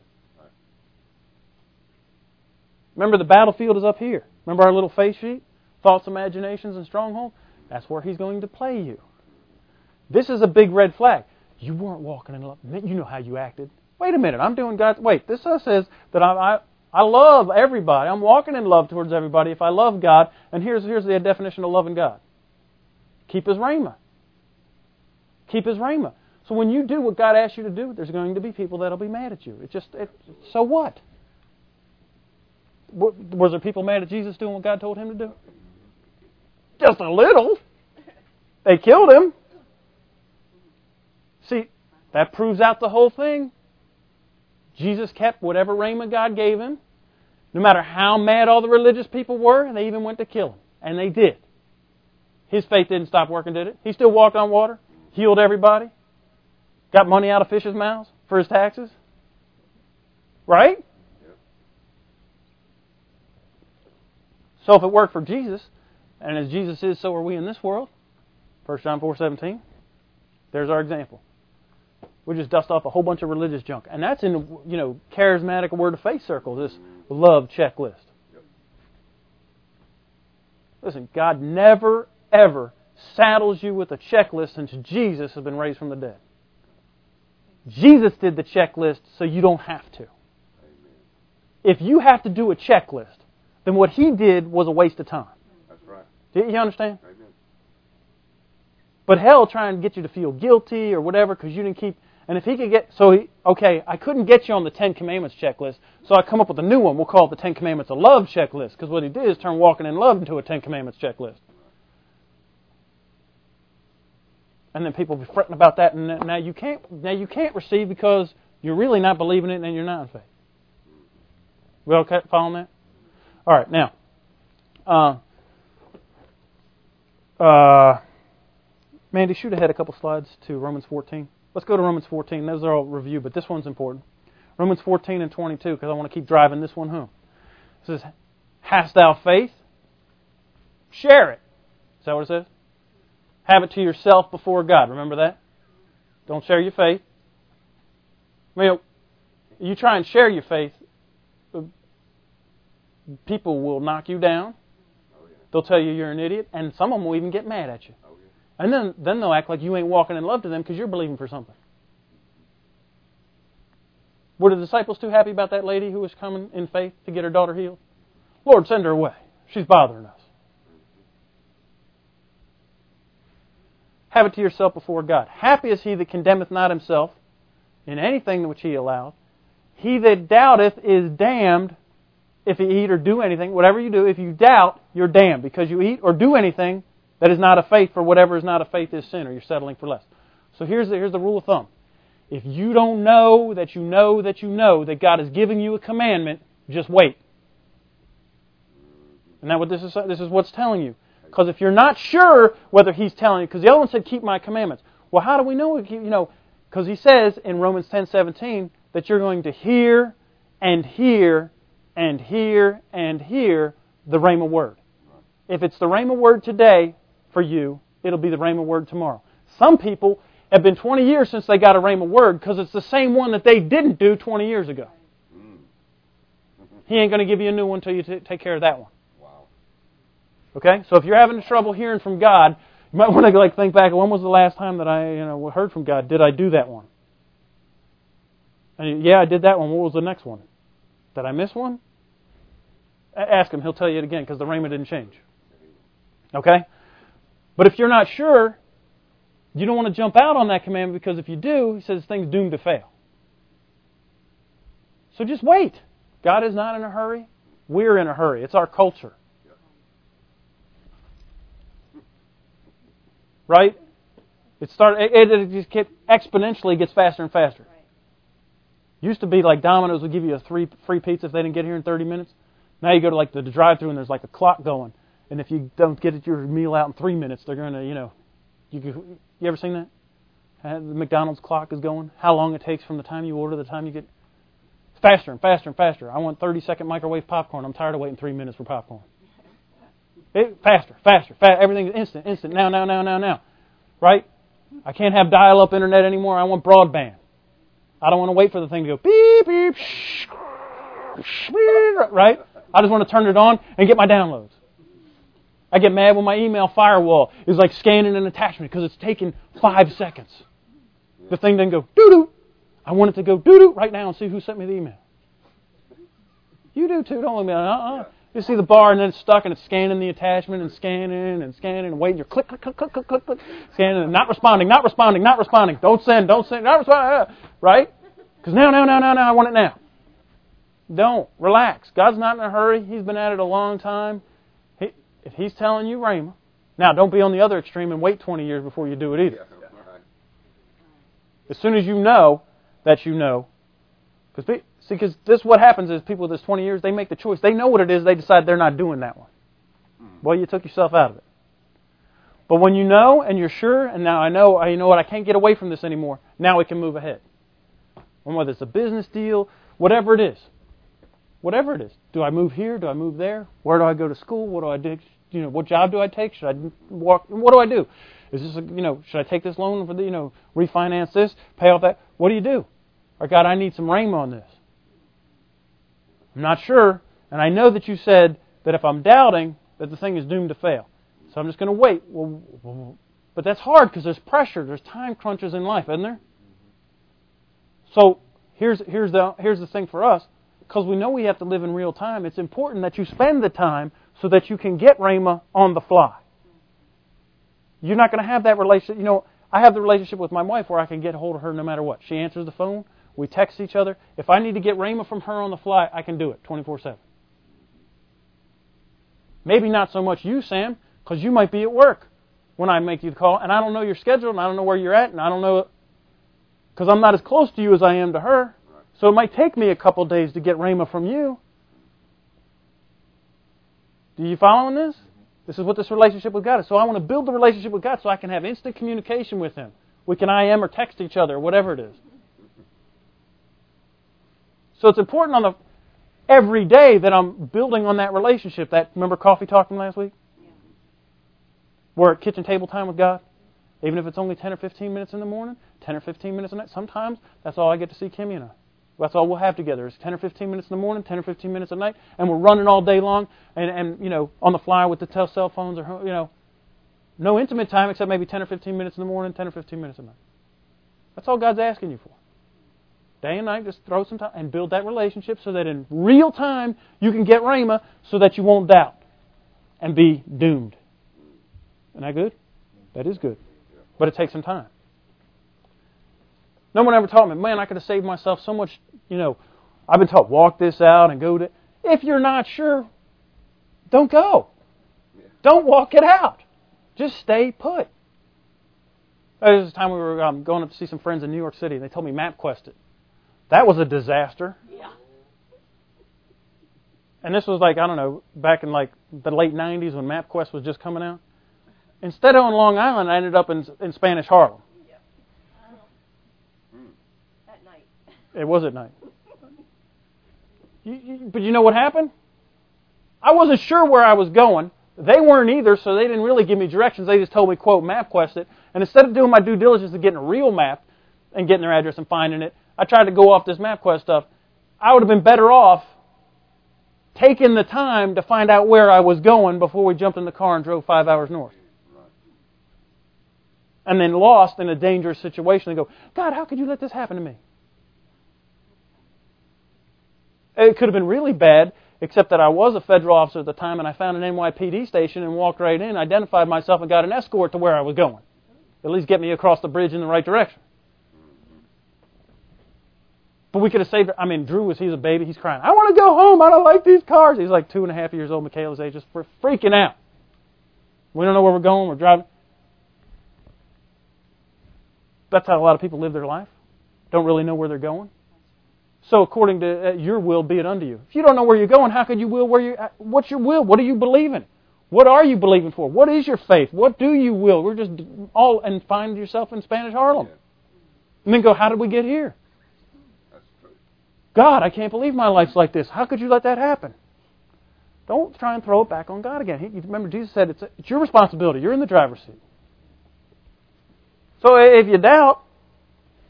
Remember, the battlefield is up here. Remember our little face sheet? Thoughts, imaginations, and strongholds? That's where he's going to play you. This is a big red flag. You weren't walking in love. You know how you acted. Wait a minute. I'm doing God's. Wait. This says that I, I I love everybody. I'm walking in love towards everybody if I love God. And here's here's the definition of loving God. Keep His rhema. Keep His rhema. So when you do what God asks you to do, there's going to be people that'll be mad at you. It just it, so what? Was there people mad at Jesus doing what God told him to do? Just a little. They killed him. See, that proves out the whole thing. Jesus kept whatever rhema God gave him. No matter how mad all the religious people were, they even went to kill him. And they did. His faith didn't stop working, did it? He still walked on water, healed everybody, got money out of fish's mouths for his taxes. Right? So if it worked for Jesus, and as Jesus is, so are we in this world. 1 John 4:17. There's our example. We just dust off a whole bunch of religious junk, and that's in you know charismatic word of faith circles. This love checklist. Listen, God never ever saddles you with a checklist since Jesus has been raised from the dead. Jesus did the checklist so you don't have to. If you have to do a checklist, then what he did was a waste of time. Do you understand? Amen. But hell trying to get you to feel guilty or whatever because you didn't keep. And if he could get, so he, okay, I couldn't get you on the Ten Commandments checklist, so I come up with a new one. We'll call it the Ten Commandments of Love checklist because what he did is turn walking in love into a Ten Commandments checklist. And then people be fretting about that, and now you can't, now you can't receive because you're really not believing it and you're not in faith. We all following that? All right, now. Uh, uh, Mandy, shoot ahead a couple slides to Romans 14. Let's go to Romans 14. Those are all review, but this one's important. Romans 14 and 22, because I want to keep driving this one home. It says, Hast thou faith? Share it. Is that what it says? Have it to yourself before God. Remember that? Don't share your faith. I mean, you try and share your faith, people will knock you down. They'll tell you you're an idiot, and some of them will even get mad at you. Oh, and then, then they'll act like you ain't walking in love to them because you're believing for something. Were the disciples too happy about that lady who was coming in faith to get her daughter healed? Lord, send her away. She's bothering us. Have it to yourself before God. Happy is he that condemneth not himself in anything which he allowed. He that doubteth is damned if you eat or do anything. Whatever you do, if you doubt, you're damned because you eat or do anything that is not a faith, for whatever is not a faith is sin, or you're settling for less. So here's the, here's the rule of thumb. If you don't know that you know that you know that God is giving you a commandment, just wait. And that what this is this is what's telling you. Because if you're not sure whether He's telling you, because the other one said, "Keep my commandments." Well, how do we know? You know, because He says in Romans 10:17 that you're going to hear and hear and hear and hear the Rhema word. If it's the Rhema word today, for you, it'll be the Rhema word tomorrow. Some people have been 20 years since they got a Rhema word because it's the same one that they didn't do 20 years ago. He ain't going to give you a new one until you t- take care of that one. Okay, so if you're having trouble hearing from God, you might want to like think back. When was the last time that I you know heard from God? Did I do that one? And yeah, I did that one. What was the next one? Did I miss one? Ask him. He'll tell you it again because the Rhema didn't change. Okay. But if you're not sure, you don't want to jump out on that commandment because if you do, he says things doomed to fail. So just wait. God is not in a hurry. We're in a hurry. It's our culture. Right? It started. It, it just kept, exponentially gets faster and faster. Used to be like Domino's would give you a three free pizza if they didn't get here in 30 minutes. Now you go to like the drive-through and there's like a clock going. And if you don't get your meal out in three minutes, they're to, you know, you, you ever seen that? The McDonald's clock is going. How long it takes from the time you order to the time you get. Faster and faster and faster. I want 30 second microwave popcorn. I'm tired of waiting three minutes for popcorn. It, faster, faster, fast. Everything's instant, instant. Now, now, now, now, now. Right? I can't have dial up internet anymore. I want broadband. I don't want to wait for the thing to go beep, beep, shh, shh, right? I just want to turn it on and get my downloads. I get mad when my email firewall is like scanning an attachment because it's taking five seconds. The thing doesn't go doo doo. I want it to go doo doo right now and see who sent me the email. You do too, don't let Uh uh. You see the bar and then it's stuck and it's scanning the attachment and scanning and scanning and waiting. You're click, click, click, click, click, click, click, scanning and not responding, not responding, not responding. Don't send, don't send, not responding. Right? Because now, now, now, now, now, I want it now. Don't. Relax. God's not in a hurry. He's been at it a long time. If he's telling you Rhema, now don't be on the other extreme and wait 20 years before you do it either. As soon as you know that you know, because see, because this what happens is people with this 20 years they make the choice. They know what it is. They decide they're not doing that one. Hmm. Well, you took yourself out of it. But when you know and you're sure, and now I know, oh, you know what, I can't get away from this anymore. Now we can move ahead. And whether it's a business deal, whatever it is, whatever it is. Do I move here? Do I move there? Where do I go to school? What do I do? You know, what job do I take? Should I walk? What do I do? Is this, a, you know, should I take this loan for the, you know, refinance this, pay off that? What do you do? Or God, I need some rain on this. I'm not sure, and I know that you said that if I'm doubting, that the thing is doomed to fail. So I'm just going to wait. Well, but that's hard because there's pressure. There's time crunches in life, isn't there? So here's here's the here's the thing for us because we know we have to live in real time, it's important that you spend the time so that you can get Rhema on the fly. You're not going to have that relationship. You know, I have the relationship with my wife where I can get a hold of her no matter what. She answers the phone. We text each other. If I need to get Rhema from her on the fly, I can do it 24 7. Maybe not so much you, Sam, because you might be at work when I make you the call, and I don't know your schedule, and I don't know where you're at, and I don't know because I'm not as close to you as I am to her. So it might take me a couple days to get Rhema from you. Do you following this? This is what this relationship with God is. So I want to build the relationship with God so I can have instant communication with Him. We can IM or text each other, whatever it is. So it's important on the every day that I'm building on that relationship. That remember coffee talking last week? We're at kitchen table time with God. Even if it's only 10 or 15 minutes in the morning, 10 or 15 minutes a night. Sometimes that's all I get to see Kimmy and I. That's all we'll have together is 10 or 15 minutes in the morning, 10 or 15 minutes at night, and we're running all day long and, and you know, on the fly with the cell phones or, you know, no intimate time except maybe 10 or 15 minutes in the morning, 10 or 15 minutes at night. That's all God's asking you for. Day and night, just throw some time and build that relationship so that in real time you can get Rhema so that you won't doubt and be doomed. Isn't that good? That is good. But it takes some time. No one ever taught me, man, I could have saved myself so much, you know, I've been taught walk this out and go to. If you're not sure, don't go. Don't walk it out. Just stay put. There was a time we were um, going up to see some friends in New York City, and they told me MapQuest it. That was a disaster. Yeah. And this was like, I don't know, back in like the late 90s when MapQuest was just coming out. Instead of on Long Island, I ended up in, in Spanish Harlem. It was at night. You, you, but you know what happened? I wasn't sure where I was going. They weren't either, so they didn't really give me directions. They just told me, quote, MapQuest it. And instead of doing my due diligence of getting a real map and getting their address and finding it, I tried to go off this MapQuest stuff. I would have been better off taking the time to find out where I was going before we jumped in the car and drove five hours north. And then lost in a dangerous situation and go, God, how could you let this happen to me? It could have been really bad, except that I was a federal officer at the time and I found an NYPD station and walked right in, identified myself, and got an escort to where I was going. At least get me across the bridge in the right direction. But we could have saved. I mean, Drew was he's a baby. He's crying. I want to go home. I don't like these cars. He's like two and a half years old. Michaela's age, just freaking out. We don't know where we're going. We're driving. That's how a lot of people live their life. Don't really know where they're going. So according to uh, your will, be it unto you. If you don't know where you're going, how could you will where you? Uh, what's your will? What are you believing? What are you believing for? What is your faith? What do you will? We're just all and find yourself in Spanish Harlem, and then go. How did we get here? God, I can't believe my life's like this. How could you let that happen? Don't try and throw it back on God again. He, remember, Jesus said it's, it's your responsibility. You're in the driver's seat. So if you doubt,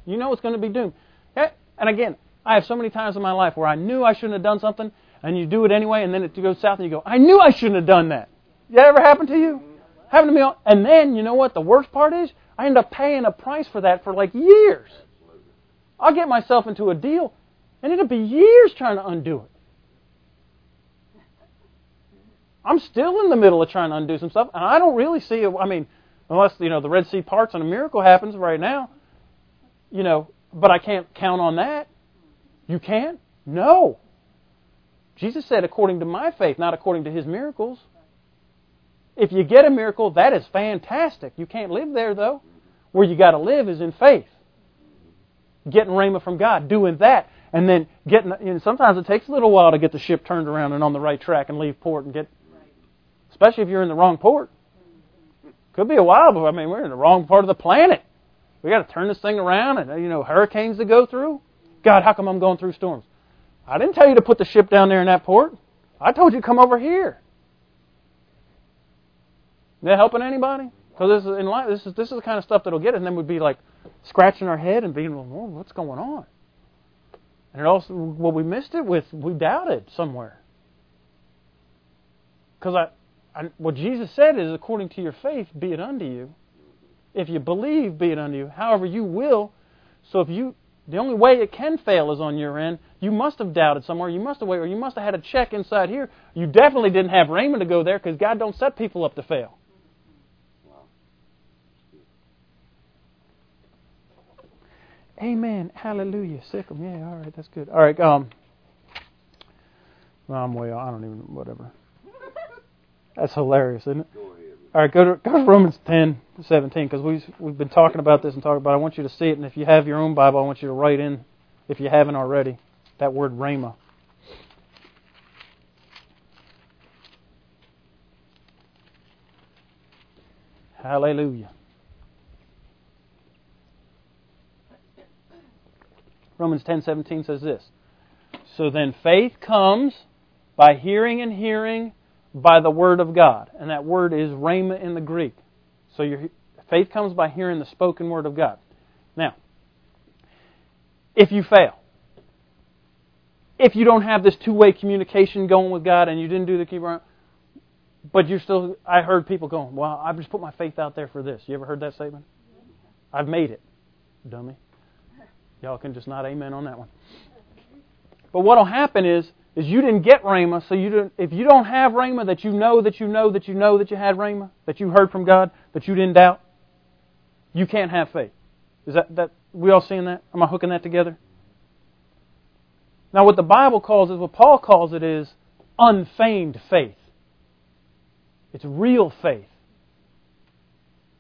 you know it's going to be doomed. And again, I have so many times in my life where I knew I shouldn't have done something, and you do it anyway, and then it goes south, and you go, I knew I shouldn't have done that. That ever happened to you? Happened to me. All, and then, you know what the worst part is? I end up paying a price for that for like years. I'll get myself into a deal, and it'll be years trying to undo it. I'm still in the middle of trying to undo some stuff, and I don't really see it. I mean, unless you know the Red Sea parts and a miracle happens right now, you know. But I can't count on that. You can? No. Jesus said, according to my faith, not according to his miracles. If you get a miracle, that is fantastic. You can't live there, though. Where you got to live is in faith. Getting rhema from God, doing that, and then getting. Know, sometimes it takes a little while to get the ship turned around and on the right track and leave port and get. Especially if you're in the wrong port. Could be a while, but I mean, we're in the wrong part of the planet. We got to turn this thing around, and you know, hurricanes to go through. God, how come I'm going through storms? I didn't tell you to put the ship down there in that port. I told you to come over here. Is that helping anybody? Because this is in life, this is this is the kind of stuff that'll get us, and then we'd be like scratching our head and being, well, what's going on? And it also, well, we missed it with we doubted somewhere. Because I, I, what Jesus said is, according to your faith, be it unto you. If you believe, be it unto you. However, you will. So if you the only way it can fail is on your end. You must have doubted somewhere. You must have waited, or you must have had a check inside here. You definitely didn't have Rhema to go there because God don't set people up to fail. Amen. Hallelujah. Sick them. Yeah, all right, that's good. All right, um well, I'm way I don't even whatever. That's hilarious, isn't it? All right, go to, go to Romans 10, 17, because we've, we've been talking about this and talking about it. I want you to see it, and if you have your own Bible, I want you to write in, if you haven't already, that word rhema. Hallelujah. Romans 10:17 says this. So then faith comes by hearing and hearing by the word of God. And that word is rhema in the Greek. So your faith comes by hearing the spoken word of God. Now, if you fail, if you don't have this two-way communication going with God and you didn't do the keep but you're still I heard people going, "Well, I've just put my faith out there for this." You ever heard that statement? I've made it. Dummy. Y'all can just not amen on that one. But what'll happen is is you didn't get Rhema, so you didn't, if you don't have Rhema that you know that you know that you know that you had Rhema, that you heard from God, that you didn't doubt, you can't have faith. Is that that we all seeing that? Am I hooking that together? Now what the Bible calls it, what Paul calls it is unfeigned faith. It's real faith.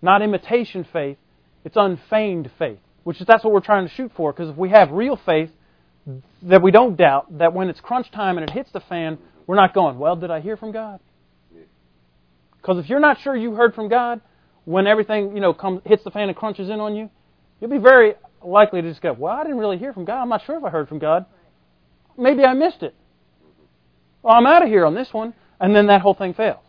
Not imitation faith, it's unfeigned faith. Which is that's what we're trying to shoot for, because if we have real faith, that we don't doubt that when it's crunch time and it hits the fan, we're not going, well, did I hear from God? Because if you're not sure you heard from God, when everything you know comes hits the fan and crunches in on you, you'll be very likely to just go, well, I didn't really hear from God. I'm not sure if I heard from God. Maybe I missed it. Well, I'm out of here on this one, and then that whole thing fails.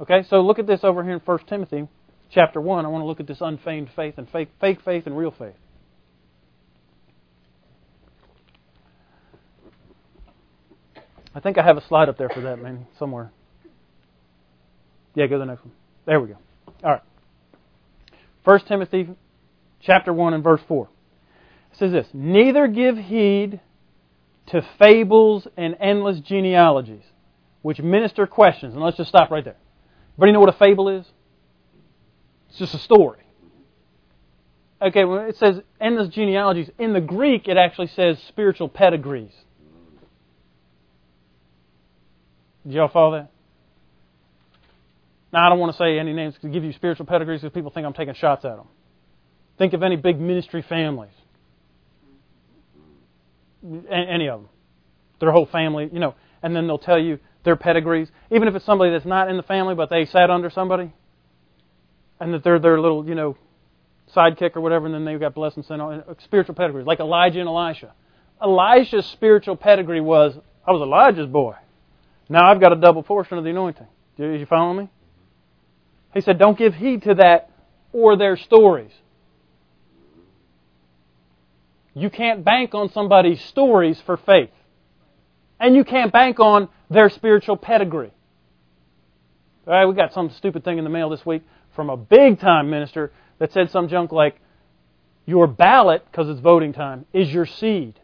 Okay, so look at this over here in 1 Timothy chapter 1. I want to look at this unfeigned faith and fake, fake faith and real faith. I think I have a slide up there for that, man, somewhere. Yeah, go to the next one. There we go. All right. 1 Timothy chapter 1 and verse 4. It says this Neither give heed to fables and endless genealogies, which minister questions. And let's just stop right there. Everybody know what a fable is? It's just a story. Okay, when it says endless genealogies, in the Greek it actually says spiritual pedigrees. Did y'all follow that? Now, I don't want to say any names to give you spiritual pedigrees because people think I'm taking shots at them. Think of any big ministry families. Any of them. Their whole family, you know, and then they'll tell you their pedigrees. Even if it's somebody that's not in the family, but they sat under somebody, and that they're their little, you know, sidekick or whatever, and then they've got blessed and sent on uh, spiritual pedigrees, like Elijah and Elisha. Elisha's spiritual pedigree was, I was Elijah's boy. Now I've got a double portion of the anointing. Do you follow me? He said, Don't give heed to that or their stories. You can't bank on somebody's stories for faith. And you can't bank on their spiritual pedigree. All right, we got some stupid thing in the mail this week from a big time minister that said some junk like, Your ballot, because it's voting time, is your seed.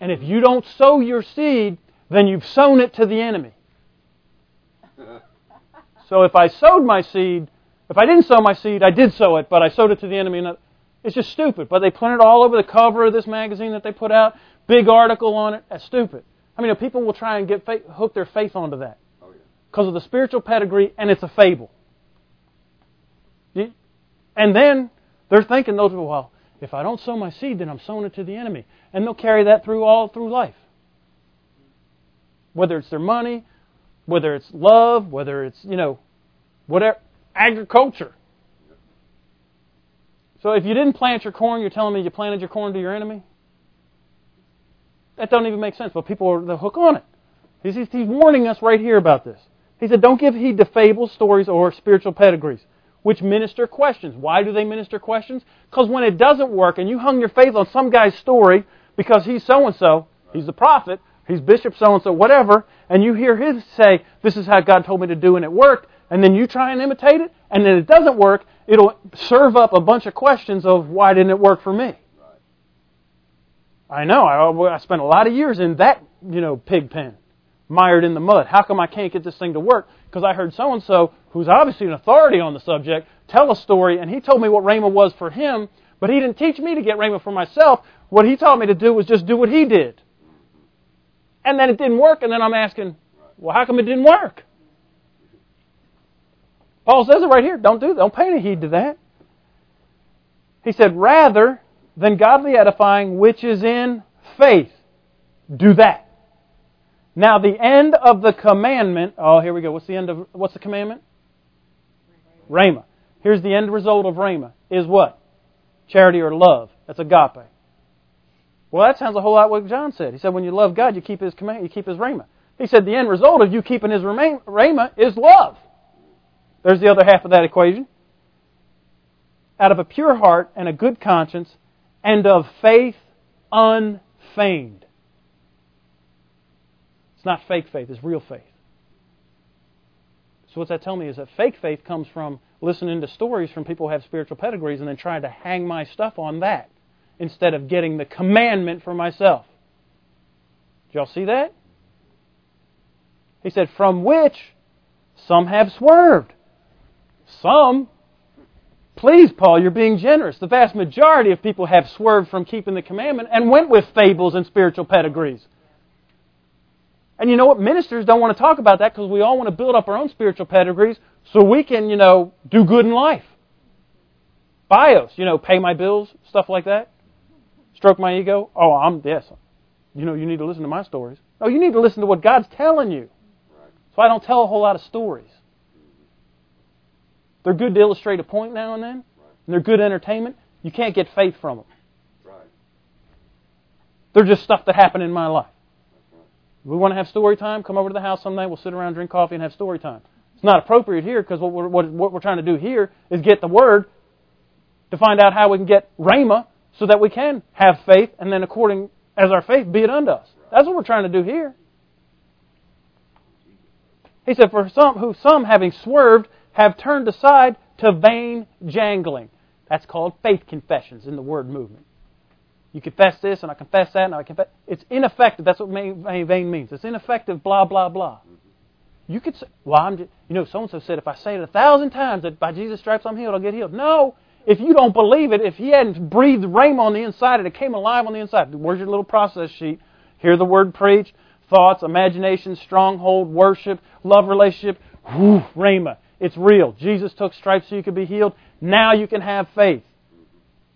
And if you don't sow your seed, then you've sown it to the enemy. So if I sowed my seed, if I didn't sow my seed, I did sow it, but I sowed it to the enemy. And it's just stupid. But they print it all over the cover of this magazine that they put out. Big article on it. That's stupid. I mean, people will try and get faith, hook their faith onto that oh, because of the spiritual pedigree, and it's a fable. And then they're thinking those people, well, if I don't sow my seed, then I'm sowing it to the enemy, and they'll carry that through all through life whether it's their money, whether it's love, whether it's, you know, whatever, agriculture. So if you didn't plant your corn, you're telling me you planted your corn to your enemy? That doesn't even make sense, but people are the hook on it. He's, he's warning us right here about this. He said, Don't give heed to fables, stories, or spiritual pedigrees, which minister questions. Why do they minister questions? Because when it doesn't work and you hung your faith on some guy's story because he's so and so, he's the prophet, he's Bishop so and so, whatever, and you hear him say, This is how God told me to do, and it worked, and then you try and imitate it, and then it doesn't work, it'll serve up a bunch of questions of why didn't it work for me? I know. I, I spent a lot of years in that, you know, pig pen, mired in the mud. How come I can't get this thing to work? Because I heard so and so, who's obviously an authority on the subject, tell a story, and he told me what Rhema was for him, but he didn't teach me to get Rhema for myself. What he taught me to do was just do what he did and then it didn't work, and then I'm asking, well, how come it didn't work? Paul says it right here. Don't do don't pay any heed to that. He said, rather than godly edifying, which is in faith, do that. Now the end of the commandment. Oh, here we go. What's the end of what's the commandment? Rhema. Here's the end result of Rhema is what? Charity or love. That's agape. Well, that sounds a whole lot what John said. He said, when you love God, you keep His command, you keep His Rhema. He said, the end result of you keeping His Rhema is love. There's the other half of that equation. Out of a pure heart and a good conscience, and of faith unfeigned. It's not fake faith, it's real faith. So what's that tell me is that fake faith comes from listening to stories from people who have spiritual pedigrees and then trying to hang my stuff on that instead of getting the commandment for myself. Did y'all see that? He said, from which some have swerved. Some. Please, Paul, you're being generous. The vast majority of people have swerved from keeping the commandment and went with fables and spiritual pedigrees. And you know what? Ministers don't want to talk about that because we all want to build up our own spiritual pedigrees so we can, you know, do good in life. Bios, you know, pay my bills, stuff like that. Stroke my ego. Oh, I'm yes. You know, you need to listen to my stories. No, you need to listen to what God's telling you. So I don't tell a whole lot of stories. They're good to illustrate a point now and then, and they're good entertainment. You can't get faith from them. They're just stuff that happened in my life. We want to have story time. Come over to the house someday. We'll sit around, drink coffee, and have story time. It's not appropriate here because what we're, what, what we're trying to do here is get the Word to find out how we can get Rhema so that we can have faith, and then according as our faith be it unto us. That's what we're trying to do here. He said, For some who some having swerved have turned aside to vain jangling. That's called faith confessions in the word movement. You confess this, and I confess that, and I confess. It's ineffective. That's what vain means. It's ineffective. Blah blah blah. You could say, "Well, I'm just, you know, so and so said if I say it a thousand times that by Jesus' stripes I'm healed, I'll get healed." No, if you don't believe it, if He hadn't breathed rhema on the inside and it came alive on the inside, where's your little process sheet? Hear the word preached, thoughts, imagination, stronghold, worship, love relationship. Whew, rhema. It's real. Jesus took stripes so you could be healed. Now you can have faith.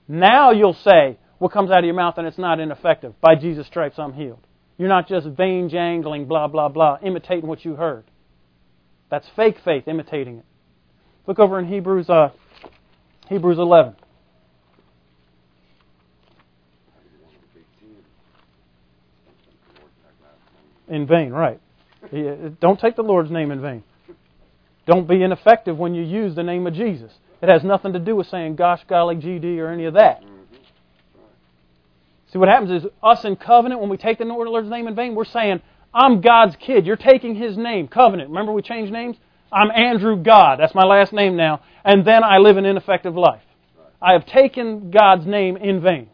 Now you'll say, what comes out of your mouth and it's not ineffective. By Jesus' stripes, I'm healed. You're not just vain jangling, blah, blah, blah, imitating what you heard. That's fake faith, imitating it. Look over in Hebrews, uh, Hebrews 11. In vain, right. Uh, don't take the Lord's name in vain. Don't be ineffective when you use the name of Jesus. It has nothing to do with saying gosh, golly, GD, or any of that. See, what happens is us in covenant, when we take the Lord's name in vain, we're saying, I'm God's kid. You're taking his name. Covenant. Remember we changed names? I'm Andrew God. That's my last name now. And then I live an ineffective life. I have taken God's name in vain.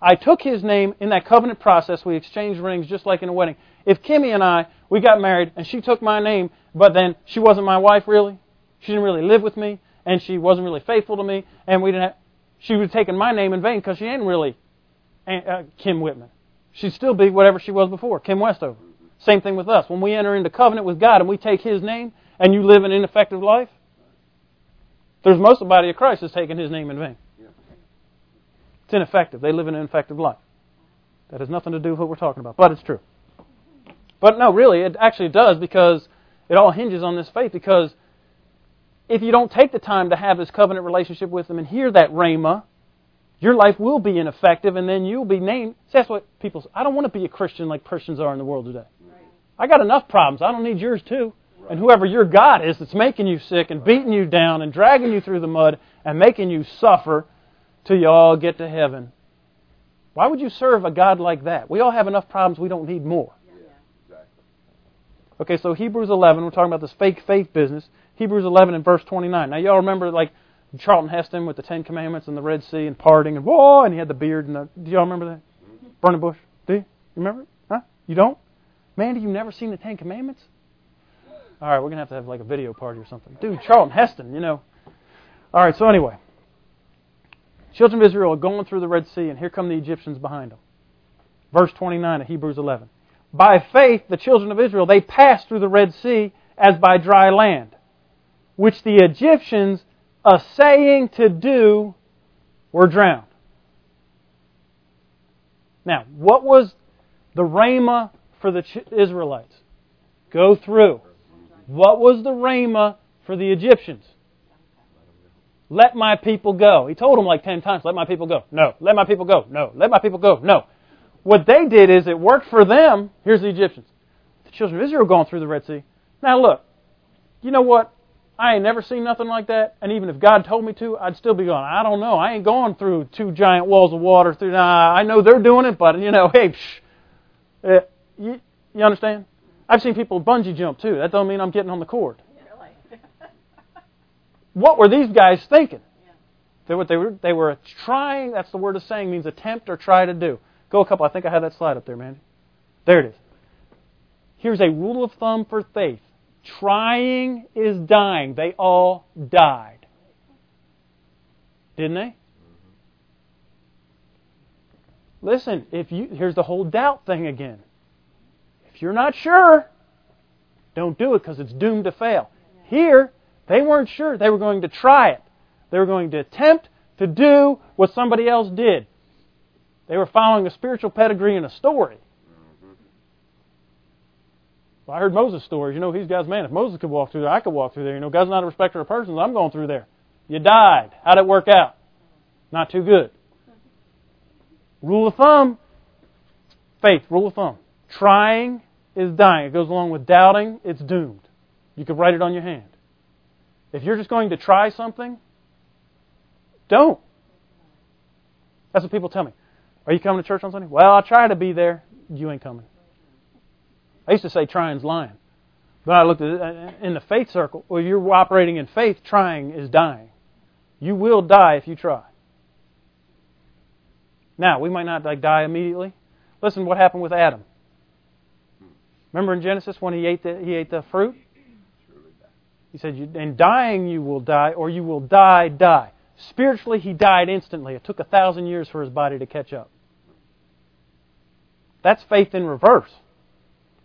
I took his name in that covenant process. We exchanged rings just like in a wedding. If Kimmy and I, we got married and she took my name, but then she wasn't my wife really, she didn't really live with me, and she wasn't really faithful to me, and we didn't have, she would have taken my name in vain because she ain't really uh, Kim Whitman. She'd still be whatever she was before, Kim Westover. Same thing with us. When we enter into covenant with God and we take His name and you live an ineffective life, there's most of the body of Christ that's taking His name in vain. It's ineffective. They live an ineffective life. That has nothing to do with what we're talking about, but it's true. But no, really, it actually does because it all hinges on this faith. Because if you don't take the time to have this covenant relationship with Him and hear that rhema, your life will be ineffective, and then you'll be named. See, that's what people say. I don't want to be a Christian like Christians are in the world today. Right. I got enough problems. I don't need yours too. Right. And whoever your God is that's making you sick and beating you down and dragging you through the mud and making you suffer till you all get to heaven. Why would you serve a God like that? We all have enough problems. We don't need more. Okay, so Hebrews 11, we're talking about this fake faith business. Hebrews 11 and verse 29. Now, y'all remember, like, Charlton Heston with the Ten Commandments and the Red Sea and parting and whoa, and he had the beard and the. Do y'all remember that? Mm-hmm. Burning bush. Do you? You remember it? Huh? You don't? Man, Mandy, you never seen the Ten Commandments? All right, we're gonna have to have like a video party or something. Dude, Charlton Heston, you know. All right, so anyway, children of Israel are going through the Red Sea, and here come the Egyptians behind them. Verse 29 of Hebrews 11. By faith, the children of Israel they passed through the Red Sea as by dry land, which the Egyptians saying to do were drowned. Now, what was the rhema for the Israelites? Go through. What was the rhema for the Egyptians? Let my people go. He told them like ten times, let my people go. No. Let my people go. No. Let my people go. No. What they did is it worked for them. Here's the Egyptians. The children of Israel going through the Red Sea. Now look, you know what? I ain't never seen nothing like that. And even if God told me to, I'd still be going, I don't know. I ain't going through two giant walls of water. Through, nah, I know they're doing it, but, you know, hey, psh, uh, you, you understand? I've seen people bungee jump too. That don't mean I'm getting on the cord. Really? what were these guys thinking? They were, they were they were trying. That's the word of saying means attempt or try to do. Go a couple. I think I had that slide up there, man. There it is. Here's a rule of thumb for faith. Trying is dying. They all died. Didn't they? Mm-hmm. Listen, if you here's the whole doubt thing again. If you're not sure, don't do it because it's doomed to fail. Here, they weren't sure. They were going to try it. They were going to attempt to do what somebody else did. They were following a spiritual pedigree and a story. Well, I heard Moses' stories. You know, he's God's man. If Moses could walk through there, I could walk through there. You know, God's not a respecter of persons. I'm going through there. You died. How'd it work out? Not too good. Rule of thumb faith, rule of thumb. Trying is dying. It goes along with doubting, it's doomed. You could write it on your hand. If you're just going to try something, don't. That's what people tell me. Are you coming to church on Sunday? Well, I'll try to be there. You ain't coming. I used to say trying's lying. But I looked at it uh, in the faith circle. Well, you're operating in faith, trying is dying. You will die if you try. Now, we might not like die immediately. Listen what happened with Adam. Remember in Genesis when he ate the, he ate the fruit? He said, In dying you will die, or you will die, die. Spiritually, he died instantly. It took a thousand years for his body to catch up. That's faith in reverse.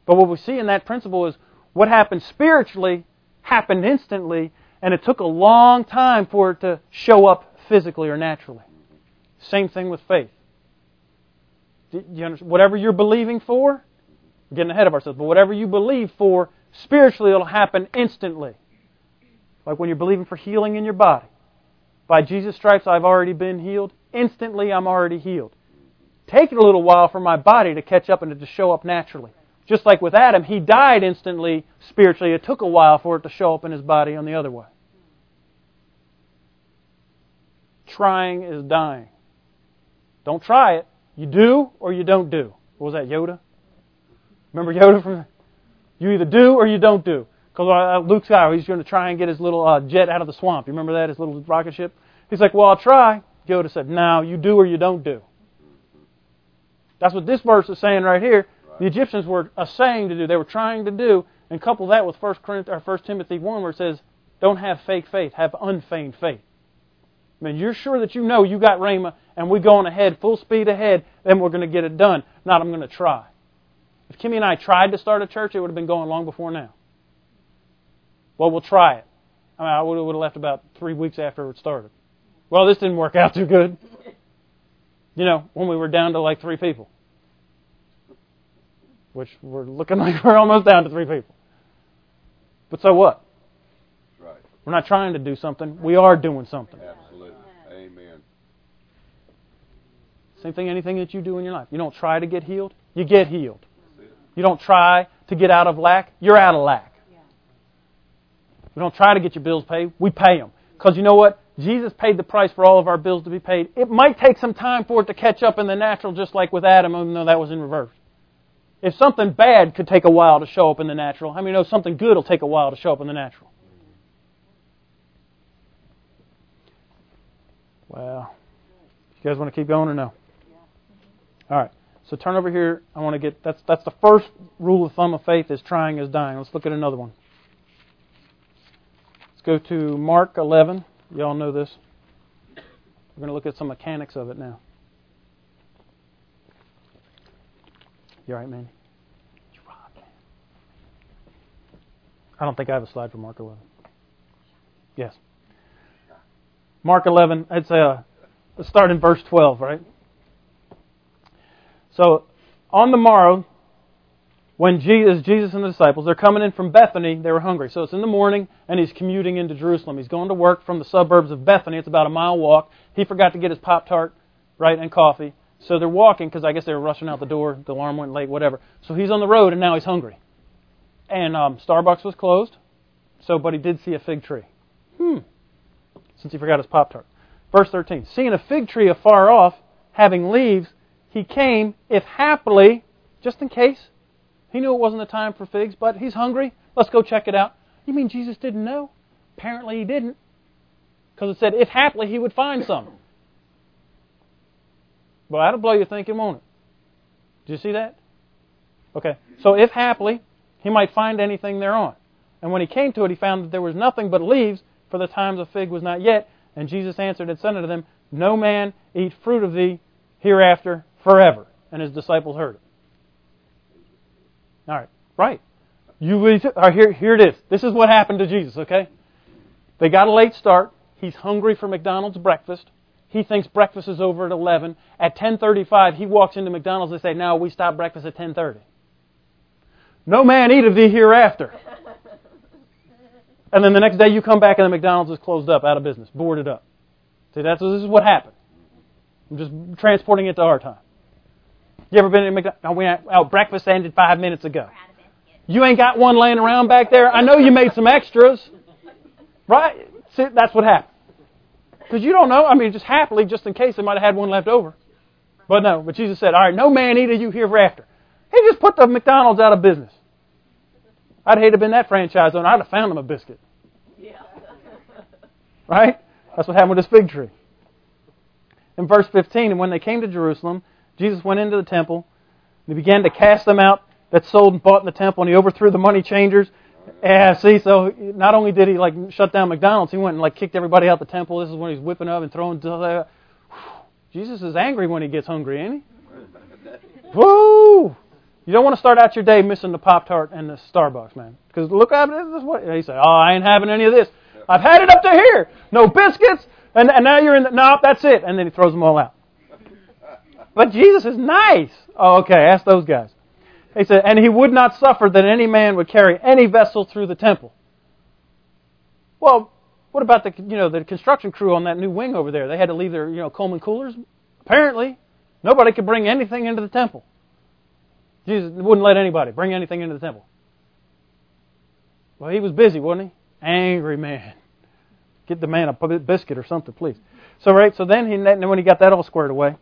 But what we see in that principle is what happened spiritually happened instantly, and it took a long time for it to show up physically or naturally. Same thing with faith. You understand? Whatever you're believing for, we're getting ahead of ourselves, but whatever you believe for, spiritually it'll happen instantly. Like when you're believing for healing in your body. By Jesus' stripes I've already been healed. Instantly I'm already healed. Take it a little while for my body to catch up and to show up naturally. Just like with Adam, he died instantly spiritually. It took a while for it to show up in his body on the other way. Trying is dying. Don't try it. You do or you don't do. What was that, Yoda? Remember Yoda from? You either do or you don't do. Because uh, Luke Skywalker, he's going to try and get his little uh, jet out of the swamp. You remember that, his little rocket ship? He's like, well, I'll try. Yoda said, no, you do or you don't do. That's what this verse is saying right here. The Egyptians were a saying to do. They were trying to do. And couple that with 1, Corinthians, or 1 Timothy 1 where it says, don't have fake faith, have unfeigned faith. I mean, you're sure that you know you got Rhema and we're going ahead, full speed ahead, then we're going to get it done. Not, I'm going to try. If Kimmy and I tried to start a church, it would have been going long before now. Well, we'll try it. I mean, I would have left about three weeks after it started. Well, this didn't work out too good. You know, when we were down to like three people. Which we're looking like we're almost down to three people. But so what? Right. We're not trying to do something. We are doing something. Absolutely. Amen. Same thing, anything that you do in your life. You don't try to get healed, you get healed. You don't try to get out of lack, you're out of lack. We don't try to get your bills paid, we pay them. Because you know what? Jesus paid the price for all of our bills to be paid. It might take some time for it to catch up in the natural, just like with Adam, even though that was in reverse. If something bad could take a while to show up in the natural, how many know something good will take a while to show up in the natural? Well, you guys want to keep going or no? All right. So turn over here. I want to get that's that's the first rule of thumb of faith is trying is dying. Let's look at another one. Let's go to Mark 11. Y'all know this. We're going to look at some mechanics of it now. You all right, man? You rock. I don't think I have a slide for Mark 11. Yes. Mark 11, it's a, uh, let's start in verse 12, right? So, on the morrow, when Jesus, Jesus and the disciples, they're coming in from Bethany, they were hungry. So it's in the morning, and he's commuting into Jerusalem. He's going to work from the suburbs of Bethany. It's about a mile walk. He forgot to get his Pop Tart, right, and coffee. So they're walking because I guess they were rushing out the door. The alarm went late, whatever. So he's on the road, and now he's hungry. And um, Starbucks was closed. So, but he did see a fig tree. Hmm. Since he forgot his Pop Tart. Verse 13. Seeing a fig tree afar off, having leaves, he came, if happily, just in case, he knew it wasn't the time for figs, but he's hungry. Let's go check it out. You mean Jesus didn't know? Apparently he didn't. Because it said, if happily he would find some. Well, that'll blow your thinking, won't it? Do you see that? Okay. So if happily, he might find anything thereon. And when he came to it, he found that there was nothing but leaves, for the times of fig was not yet. And Jesus answered and said unto them, No man eat fruit of thee hereafter forever. And his disciples heard it. All right, right. You here. Here it is. This is what happened to Jesus. Okay, they got a late start. He's hungry for McDonald's breakfast. He thinks breakfast is over at 11. At 10:35, he walks into McDonald's and say, "Now we stop breakfast at 10:30." No man eat of thee hereafter. and then the next day you come back and the McDonald's is closed up, out of business, boarded up. See, that's this is what happened. I'm just transporting it to our time. You ever been to McDonald's? No, we out. Oh, breakfast ended five minutes ago. You ain't got one laying around back there. I know you made some extras, right? See, that's what happened. Because you don't know. I mean, just happily, just in case they might have had one left over. But no. But Jesus said, "All right, no man eat of you hereafter." He just put the McDonald's out of business. I'd hate to have been that franchise owner. I'd have found him a biscuit. Yeah. right? That's what happened with this fig tree. In verse 15, and when they came to Jerusalem, Jesus went into the temple and he began to cast them out that sold and bought in the temple, and he overthrew the money changers. Yeah, see, so not only did he like shut down McDonald's, he went and like kicked everybody out the temple. This is when he's whipping up and throwing. Jesus is angry when he gets hungry, ain't he? Woo! You don't want to start out your day missing the Pop Tart and the Starbucks, man. Because look at this. What he say? Oh, I ain't having any of this. I've had it up to here. No biscuits, and, and now you're in. The, no, that's it. And then he throws them all out. But Jesus is nice. Oh, okay, ask those guys. He said, and he would not suffer that any man would carry any vessel through the temple. Well, what about the you know the construction crew on that new wing over there? They had to leave their you know Coleman coolers. Apparently, nobody could bring anything into the temple. Jesus wouldn't let anybody bring anything into the temple. Well, he was busy, wasn't he? Angry man. Get the man a biscuit or something, please. So right, so then he when he got that all squared away,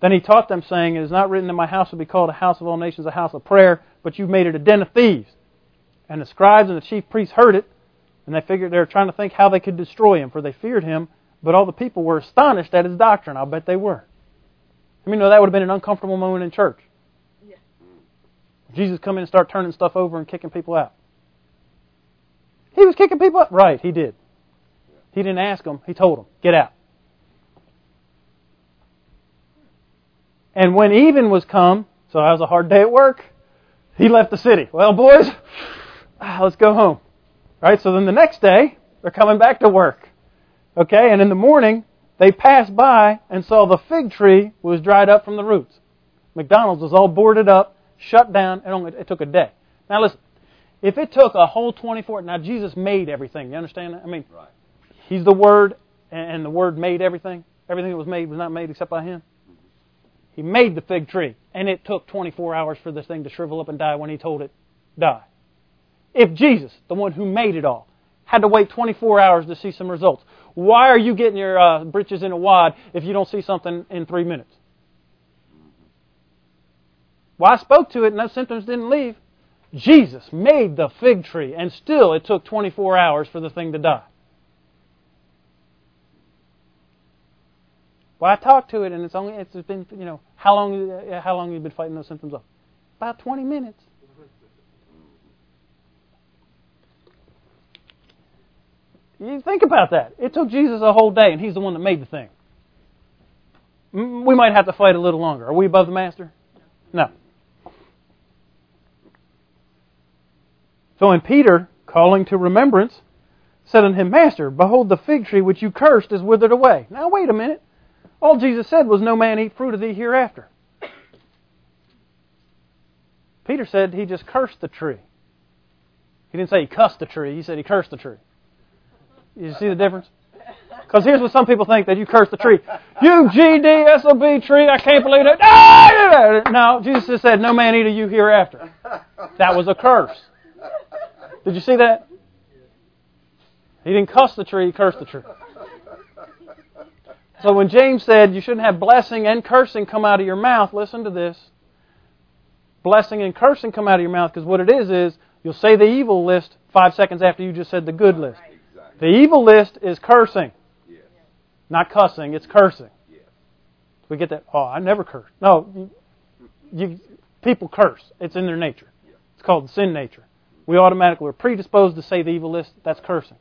then he taught them, saying, It is not written that my house will be called a house of all nations, a house of prayer, but you've made it a den of thieves. And the scribes and the chief priests heard it, and they figured they were trying to think how they could destroy him, for they feared him. But all the people were astonished at his doctrine. I'll bet they were. I mean, no, that would have been an uncomfortable moment in church. Yeah. Jesus come in and start turning stuff over and kicking people out. He was kicking people out. Right, he did. He didn't ask them. He told them, get out. And when even was come, so that was a hard day at work, he left the city. Well, boys, let's go home. Right? So then the next day, they're coming back to work. Okay? And in the morning, they passed by and saw the fig tree was dried up from the roots. McDonald's was all boarded up, shut down, and only it took a day. Now listen, if it took a whole 24, now Jesus made everything. You understand that? I mean, right. He's the Word, and the Word made everything. Everything that was made was not made except by Him. He made the fig tree, and it took 24 hours for this thing to shrivel up and die when he told it, die. If Jesus, the one who made it all, had to wait 24 hours to see some results, why are you getting your uh, britches in a wad if you don't see something in three minutes? Well, I spoke to it and those symptoms didn't leave. Jesus made the fig tree, and still it took 24 hours for the thing to die. Well, I talked to it, and it's only it's been you know how long uh, how long have you been fighting those symptoms off? About 20 minutes. You think about that. It took Jesus a whole day, and He's the one that made the thing. We might have to fight a little longer. Are we above the Master? No. So, when Peter, calling to remembrance, said unto him, Master, behold, the fig tree which you cursed is withered away. Now, wait a minute. All Jesus said was, No man eat fruit of thee hereafter. Peter said he just cursed the tree. He didn't say he cussed the tree, he said he cursed the tree. You see the difference? Because here's what some people think that you curse the tree. You GDSOB tree, I can't believe it. No, Jesus just said, No man eat of you hereafter. That was a curse. Did you see that? He didn't cuss the tree, he cursed the tree. So when James said you shouldn't have blessing and cursing come out of your mouth, listen to this. Blessing and cursing come out of your mouth because what it is is you'll say the evil list five seconds after you just said the good list. The evil list is cursing. Not cussing, it's cursing. We get that, oh, I never curse. No, you, you, people curse. It's in their nature. It's called sin nature. We automatically are predisposed to say the evil list. That's cursing.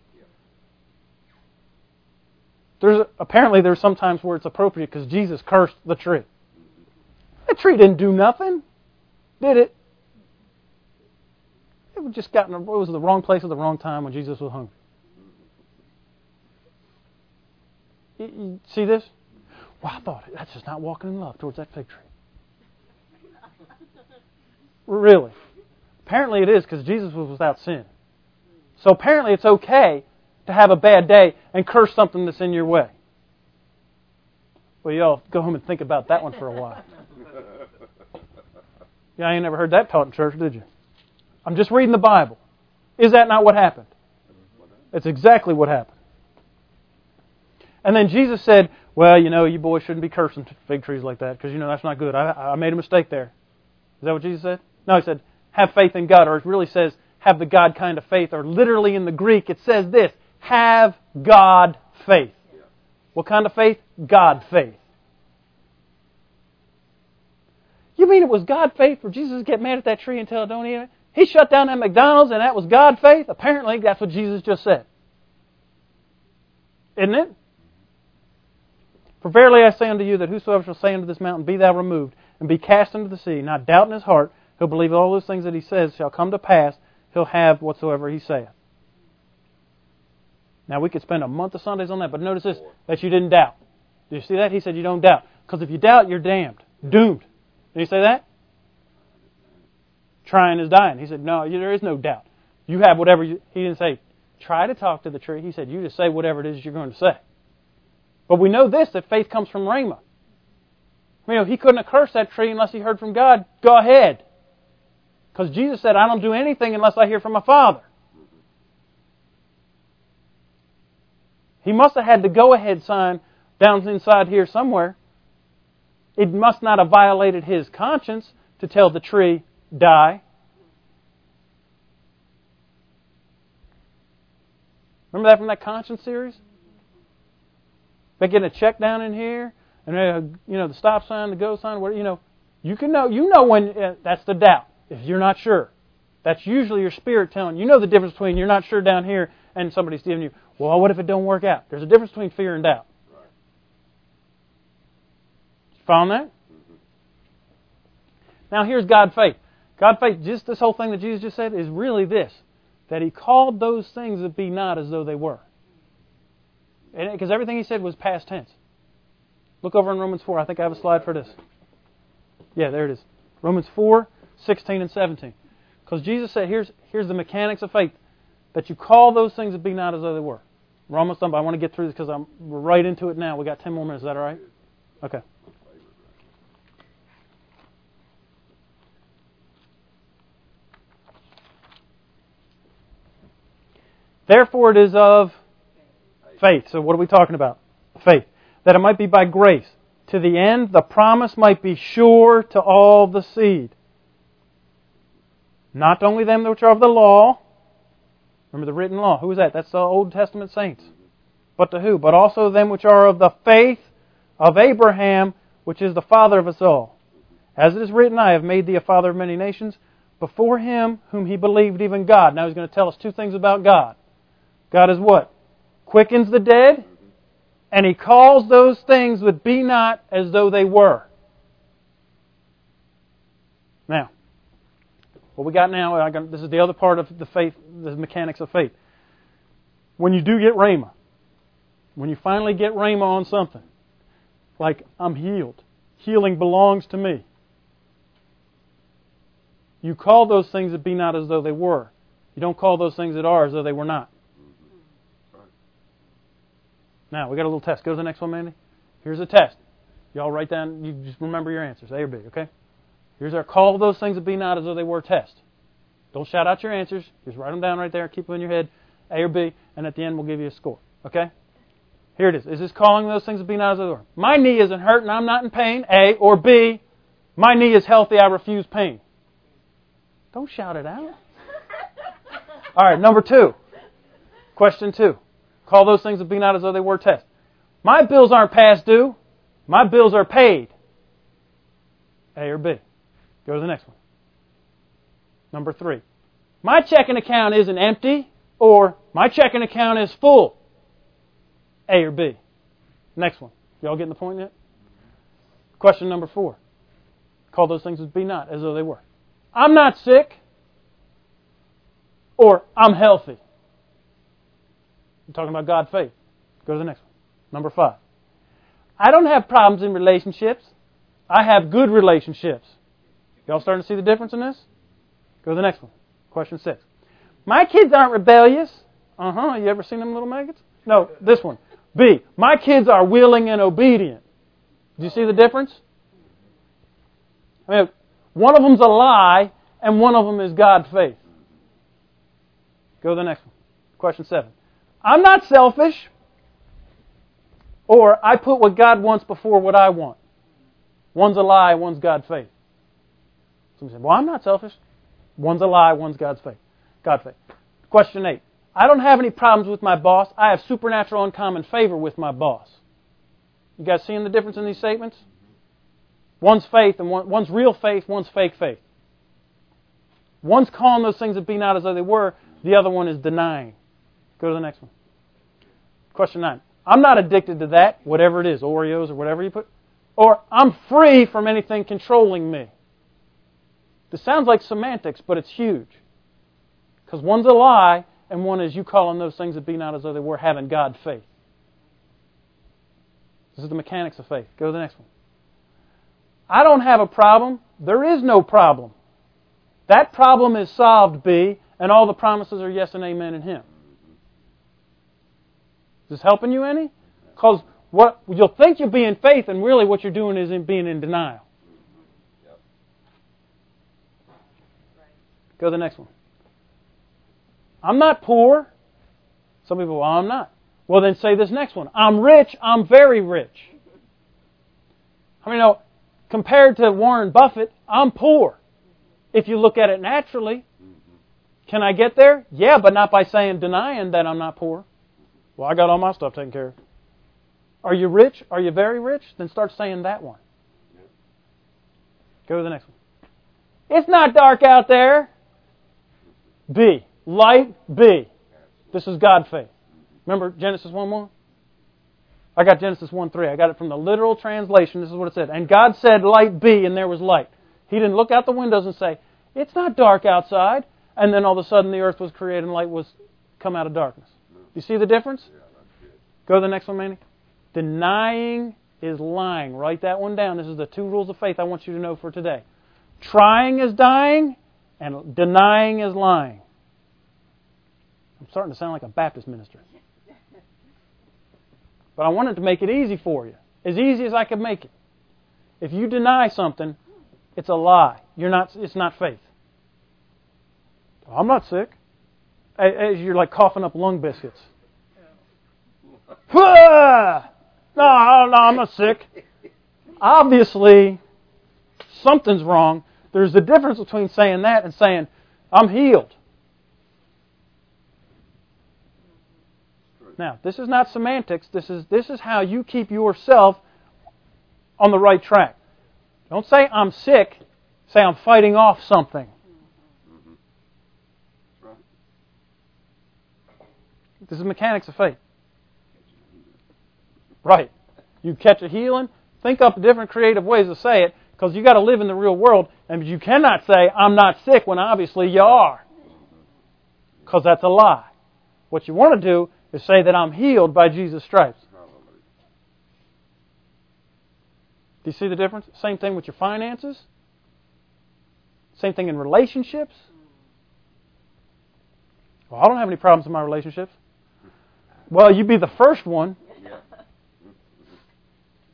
There's apparently there's sometimes where it's appropriate because Jesus cursed the tree. The tree didn't do nothing, did it? It was just got in the, it was the wrong place at the wrong time when Jesus was hungry. You, you see this? Well, I thought that's just not walking in love towards that fig tree. Really? Apparently it is because Jesus was without sin. So apparently it's okay to have a bad day and curse something that's in your way. Well, y'all go home and think about that one for a while. Yeah, I ain't never heard that taught in church, did you? I'm just reading the Bible. Is that not what happened? It's exactly what happened. And then Jesus said, Well, you know, you boys shouldn't be cursing fig trees like that because, you know, that's not good. I, I made a mistake there. Is that what Jesus said? No, he said, Have faith in God. Or it really says, Have the God kind of faith. Or literally in the Greek, it says this Have God faith. What kind of faith? God faith. You mean it was God faith for Jesus to get mad at that tree and tell it don't eat it? He shut down that McDonald's and that was God faith? Apparently, that's what Jesus just said. Isn't it? For verily I say unto you that whosoever shall say unto this mountain, Be thou removed, and be cast into the sea, not doubt in his heart, he'll believe all those things that he says shall come to pass, he'll have whatsoever he saith. Now we could spend a month of Sundays on that, but notice this, that you didn't doubt. Do you see that? He said you don't doubt. Because if you doubt, you're damned. Doomed. Did he say that? Trying is dying. He said, no, there is no doubt. You have whatever you, he didn't say, try to talk to the tree. He said, you just say whatever it is you're going to say. But we know this, that faith comes from Rhema. You know, he couldn't have cursed that tree unless he heard from God. Go ahead. Because Jesus said, I don't do anything unless I hear from my Father. He must have had the go ahead sign down inside here somewhere. It must not have violated his conscience to tell the tree, die. Remember that from that conscience series? They getting a check down in here, and uh, you know the stop sign, the go sign. What you know, you can know. You know when uh, that's the doubt. If you're not sure, that's usually your spirit telling you. know the difference between you're not sure down here and somebody's giving you. Well, what if it don't work out? There's a difference between fear and doubt. Found that? Mm-hmm. Now here's God faith. God faith, just this whole thing that Jesus just said, is really this that He called those things that be not as though they were. Because everything He said was past tense. Look over in Romans 4. I think I have a slide for this. Yeah, there it is. Romans 4, 16 and 17. Because Jesus said, here's, here's the mechanics of faith that you call those things that be not as though they were. We're almost done, but I want to get through this because I'm we're right into it now. We got 10 more minutes. Is that all right? Okay. Therefore, it is of faith. So, what are we talking about? Faith. That it might be by grace. To the end, the promise might be sure to all the seed. Not only them which are of the law. Remember the written law. Who is that? That's the Old Testament saints. But to who? But also them which are of the faith of Abraham, which is the father of us all. As it is written, I have made thee a father of many nations, before him whom he believed, even God. Now he's going to tell us two things about God. God is what? Quickens the dead, and He calls those things that be not as though they were. Now, what we got now, got, this is the other part of the faith, the mechanics of faith. When you do get Rhema, when you finally get Rhema on something, like I'm healed, healing belongs to me. You call those things that be not as though they were. You don't call those things that are as though they were not. Now, we got a little test. Go to the next one, Mandy. Here's a test. Y'all write down, you just remember your answers, A or B, okay? Here's our call those things that be not as though they were test. Don't shout out your answers. Just write them down right there. Keep them in your head, A or B, and at the end we'll give you a score, okay? Here it is. Is this calling those things that be not as though they were? My knee isn't hurt and I'm not in pain, A, or B, my knee is healthy, I refuse pain. Don't shout it out. All right, number two. Question two. Call those things that be not as though they were test. My bills aren't past due. My bills are paid. A or B. Go to the next one. Number three. My checking account isn't empty or my checking account is full. A or B. Next one. Y'all getting the point yet? Question number four. Call those things as be not as though they were. I'm not sick or I'm healthy. I'm talking about God faith. Go to the next one. Number five. I don't have problems in relationships. I have good relationships. Y'all starting to see the difference in this? Go to the next one. Question six. My kids aren't rebellious. Uh huh. You ever seen them little maggots? No, this one. B. My kids are willing and obedient. Do you see the difference? I mean, one of them's a lie, and one of them is God faith. Go to the next one. Question seven. I'm not selfish, or I put what God wants before what I want. One's a lie, one's God faith. Some say, well, I'm not selfish. One's a lie, one's God's faith. God faith. Question eight. I don't have any problems with my boss. I have supernatural uncommon favor with my boss. You guys seeing the difference in these statements? One's faith and one, one's real faith, one's fake faith. One's calling those things that be not as though they were, the other one is denying. Go to the next one. Question nine. I'm not addicted to that, whatever it is, Oreos or whatever you put. Or I'm free from anything controlling me. This sounds like semantics, but it's huge. Because one's a lie, and one is you calling those things that be not as though they were, having God faith. This is the mechanics of faith. Go to the next one. I don't have a problem. There is no problem. That problem is solved, B, and all the promises are yes and amen in Him. Is this helping you any? Because what you'll think you'll be in faith, and really what you're doing is in being in denial. Go to the next one. I'm not poor. Some people, well, I'm not. Well, then say this next one. I'm rich. I'm very rich. I mean, you know, compared to Warren Buffett, I'm poor. If you look at it naturally, can I get there? Yeah, but not by saying denying that I'm not poor. Well, I got all my stuff taken care of. Are you rich? Are you very rich? Then start saying that one. Go to the next one. It's not dark out there. B. Light B. This is God faith. Remember Genesis 1 1? I got Genesis 1 3. I got it from the literal translation. This is what it said. And God said, Light be, and there was light. He didn't look out the windows and say, It's not dark outside. And then all of a sudden the earth was created and light was come out of darkness. You see the difference? Go to the next one, Manny. Denying is lying. Write that one down. This is the two rules of faith I want you to know for today. Trying is dying, and denying is lying. I'm starting to sound like a Baptist minister. But I wanted to make it easy for you. As easy as I could make it. If you deny something, it's a lie. You're not, it's not faith. I'm not sick. As you're like coughing up lung biscuits. no, no, I'm not sick. Obviously, something's wrong. There's a difference between saying that and saying, I'm healed. Now, this is not semantics. This is, this is how you keep yourself on the right track. Don't say, I'm sick. Say, I'm fighting off something. This is mechanics of faith. Right. You catch a healing, think up different creative ways to say it, because you got to live in the real world, and you cannot say, I'm not sick, when obviously you are. Because that's a lie. What you want to do is say that I'm healed by Jesus' stripes. Do you see the difference? Same thing with your finances. Same thing in relationships. Well, I don't have any problems in my relationships. Well, you'd be the first one.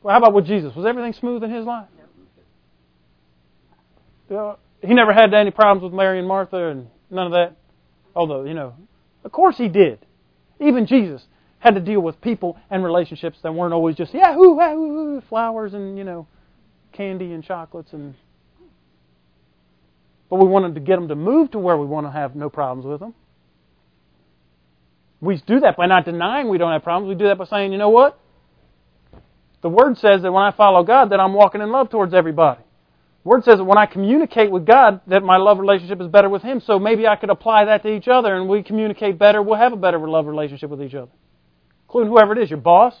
Well, how about with Jesus? Was everything smooth in his life? He never had any problems with Mary and Martha and none of that. Although, you know, of course he did. Even Jesus had to deal with people and relationships that weren't always just yahoo, flowers and, you know, candy and chocolates and but we wanted to get them to move to where we want to have no problems with them. We do that by not denying we don't have problems. We do that by saying, you know what? The Word says that when I follow God, that I'm walking in love towards everybody. Word says that when I communicate with God, that my love relationship is better with Him. So maybe I could apply that to each other, and we communicate better. We'll have a better love relationship with each other, including whoever it is, your boss.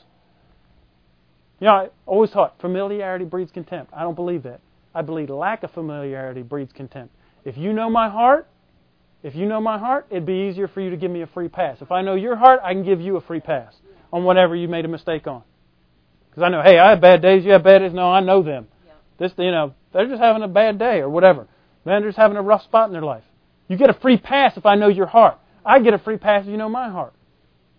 You know, I always thought familiarity breeds contempt. I don't believe that. I believe lack of familiarity breeds contempt. If you know my heart, if you know my heart, it'd be easier for you to give me a free pass. If I know your heart, I can give you a free pass on whatever you made a mistake on. Because I know, hey, I have bad days, you have bad days. No, I know them. This, you know, they're just having a bad day or whatever. Man, they're just having a rough spot in their life. You get a free pass if I know your heart. I get a free pass if you know my heart.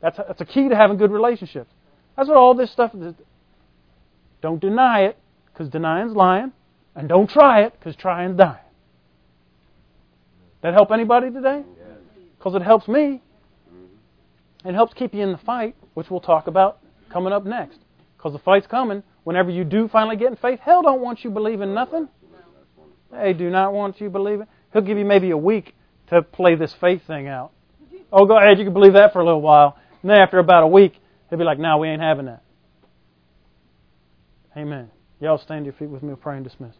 That's a, that's a key to having good relationships. That's what all this stuff is. Don't deny it, because denying's lying. And don't try it, because trying's dying. That help anybody today? Because it helps me. It helps keep you in the fight, which we'll talk about coming up next. Because the fight's coming. Whenever you do finally get in faith, hell don't want you believing nothing. They do not want you believing. He'll give you maybe a week to play this faith thing out. Oh, go ahead, you can believe that for a little while. And then after about a week, he'll be like, no, we ain't having that. Amen. Y'all stand to your feet with me. We'll pray and dismiss.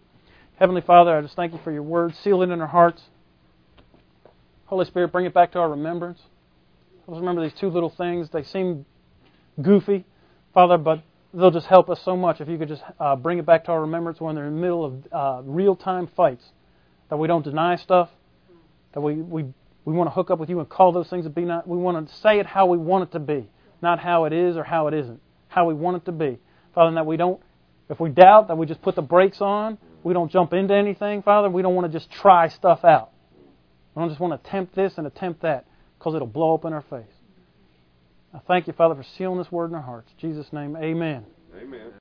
Heavenly Father, I just thank you for your word. Seal it in our hearts. Holy Spirit, bring it back to our remembrance. Let's remember these two little things. They seem goofy, Father, but they'll just help us so much if you could just uh, bring it back to our remembrance when they're in the middle of uh, real time fights. That we don't deny stuff. That we, we, we want to hook up with you and call those things to be not. We want to say it how we want it to be, not how it is or how it isn't. How we want it to be. Father, and that we don't, if we doubt, that we just put the brakes on. We don't jump into anything, Father. We don't want to just try stuff out. We don't just want to attempt this and attempt that because it'll blow up in our face. I thank you, Father, for sealing this word in our hearts. In Jesus' name, amen. Amen.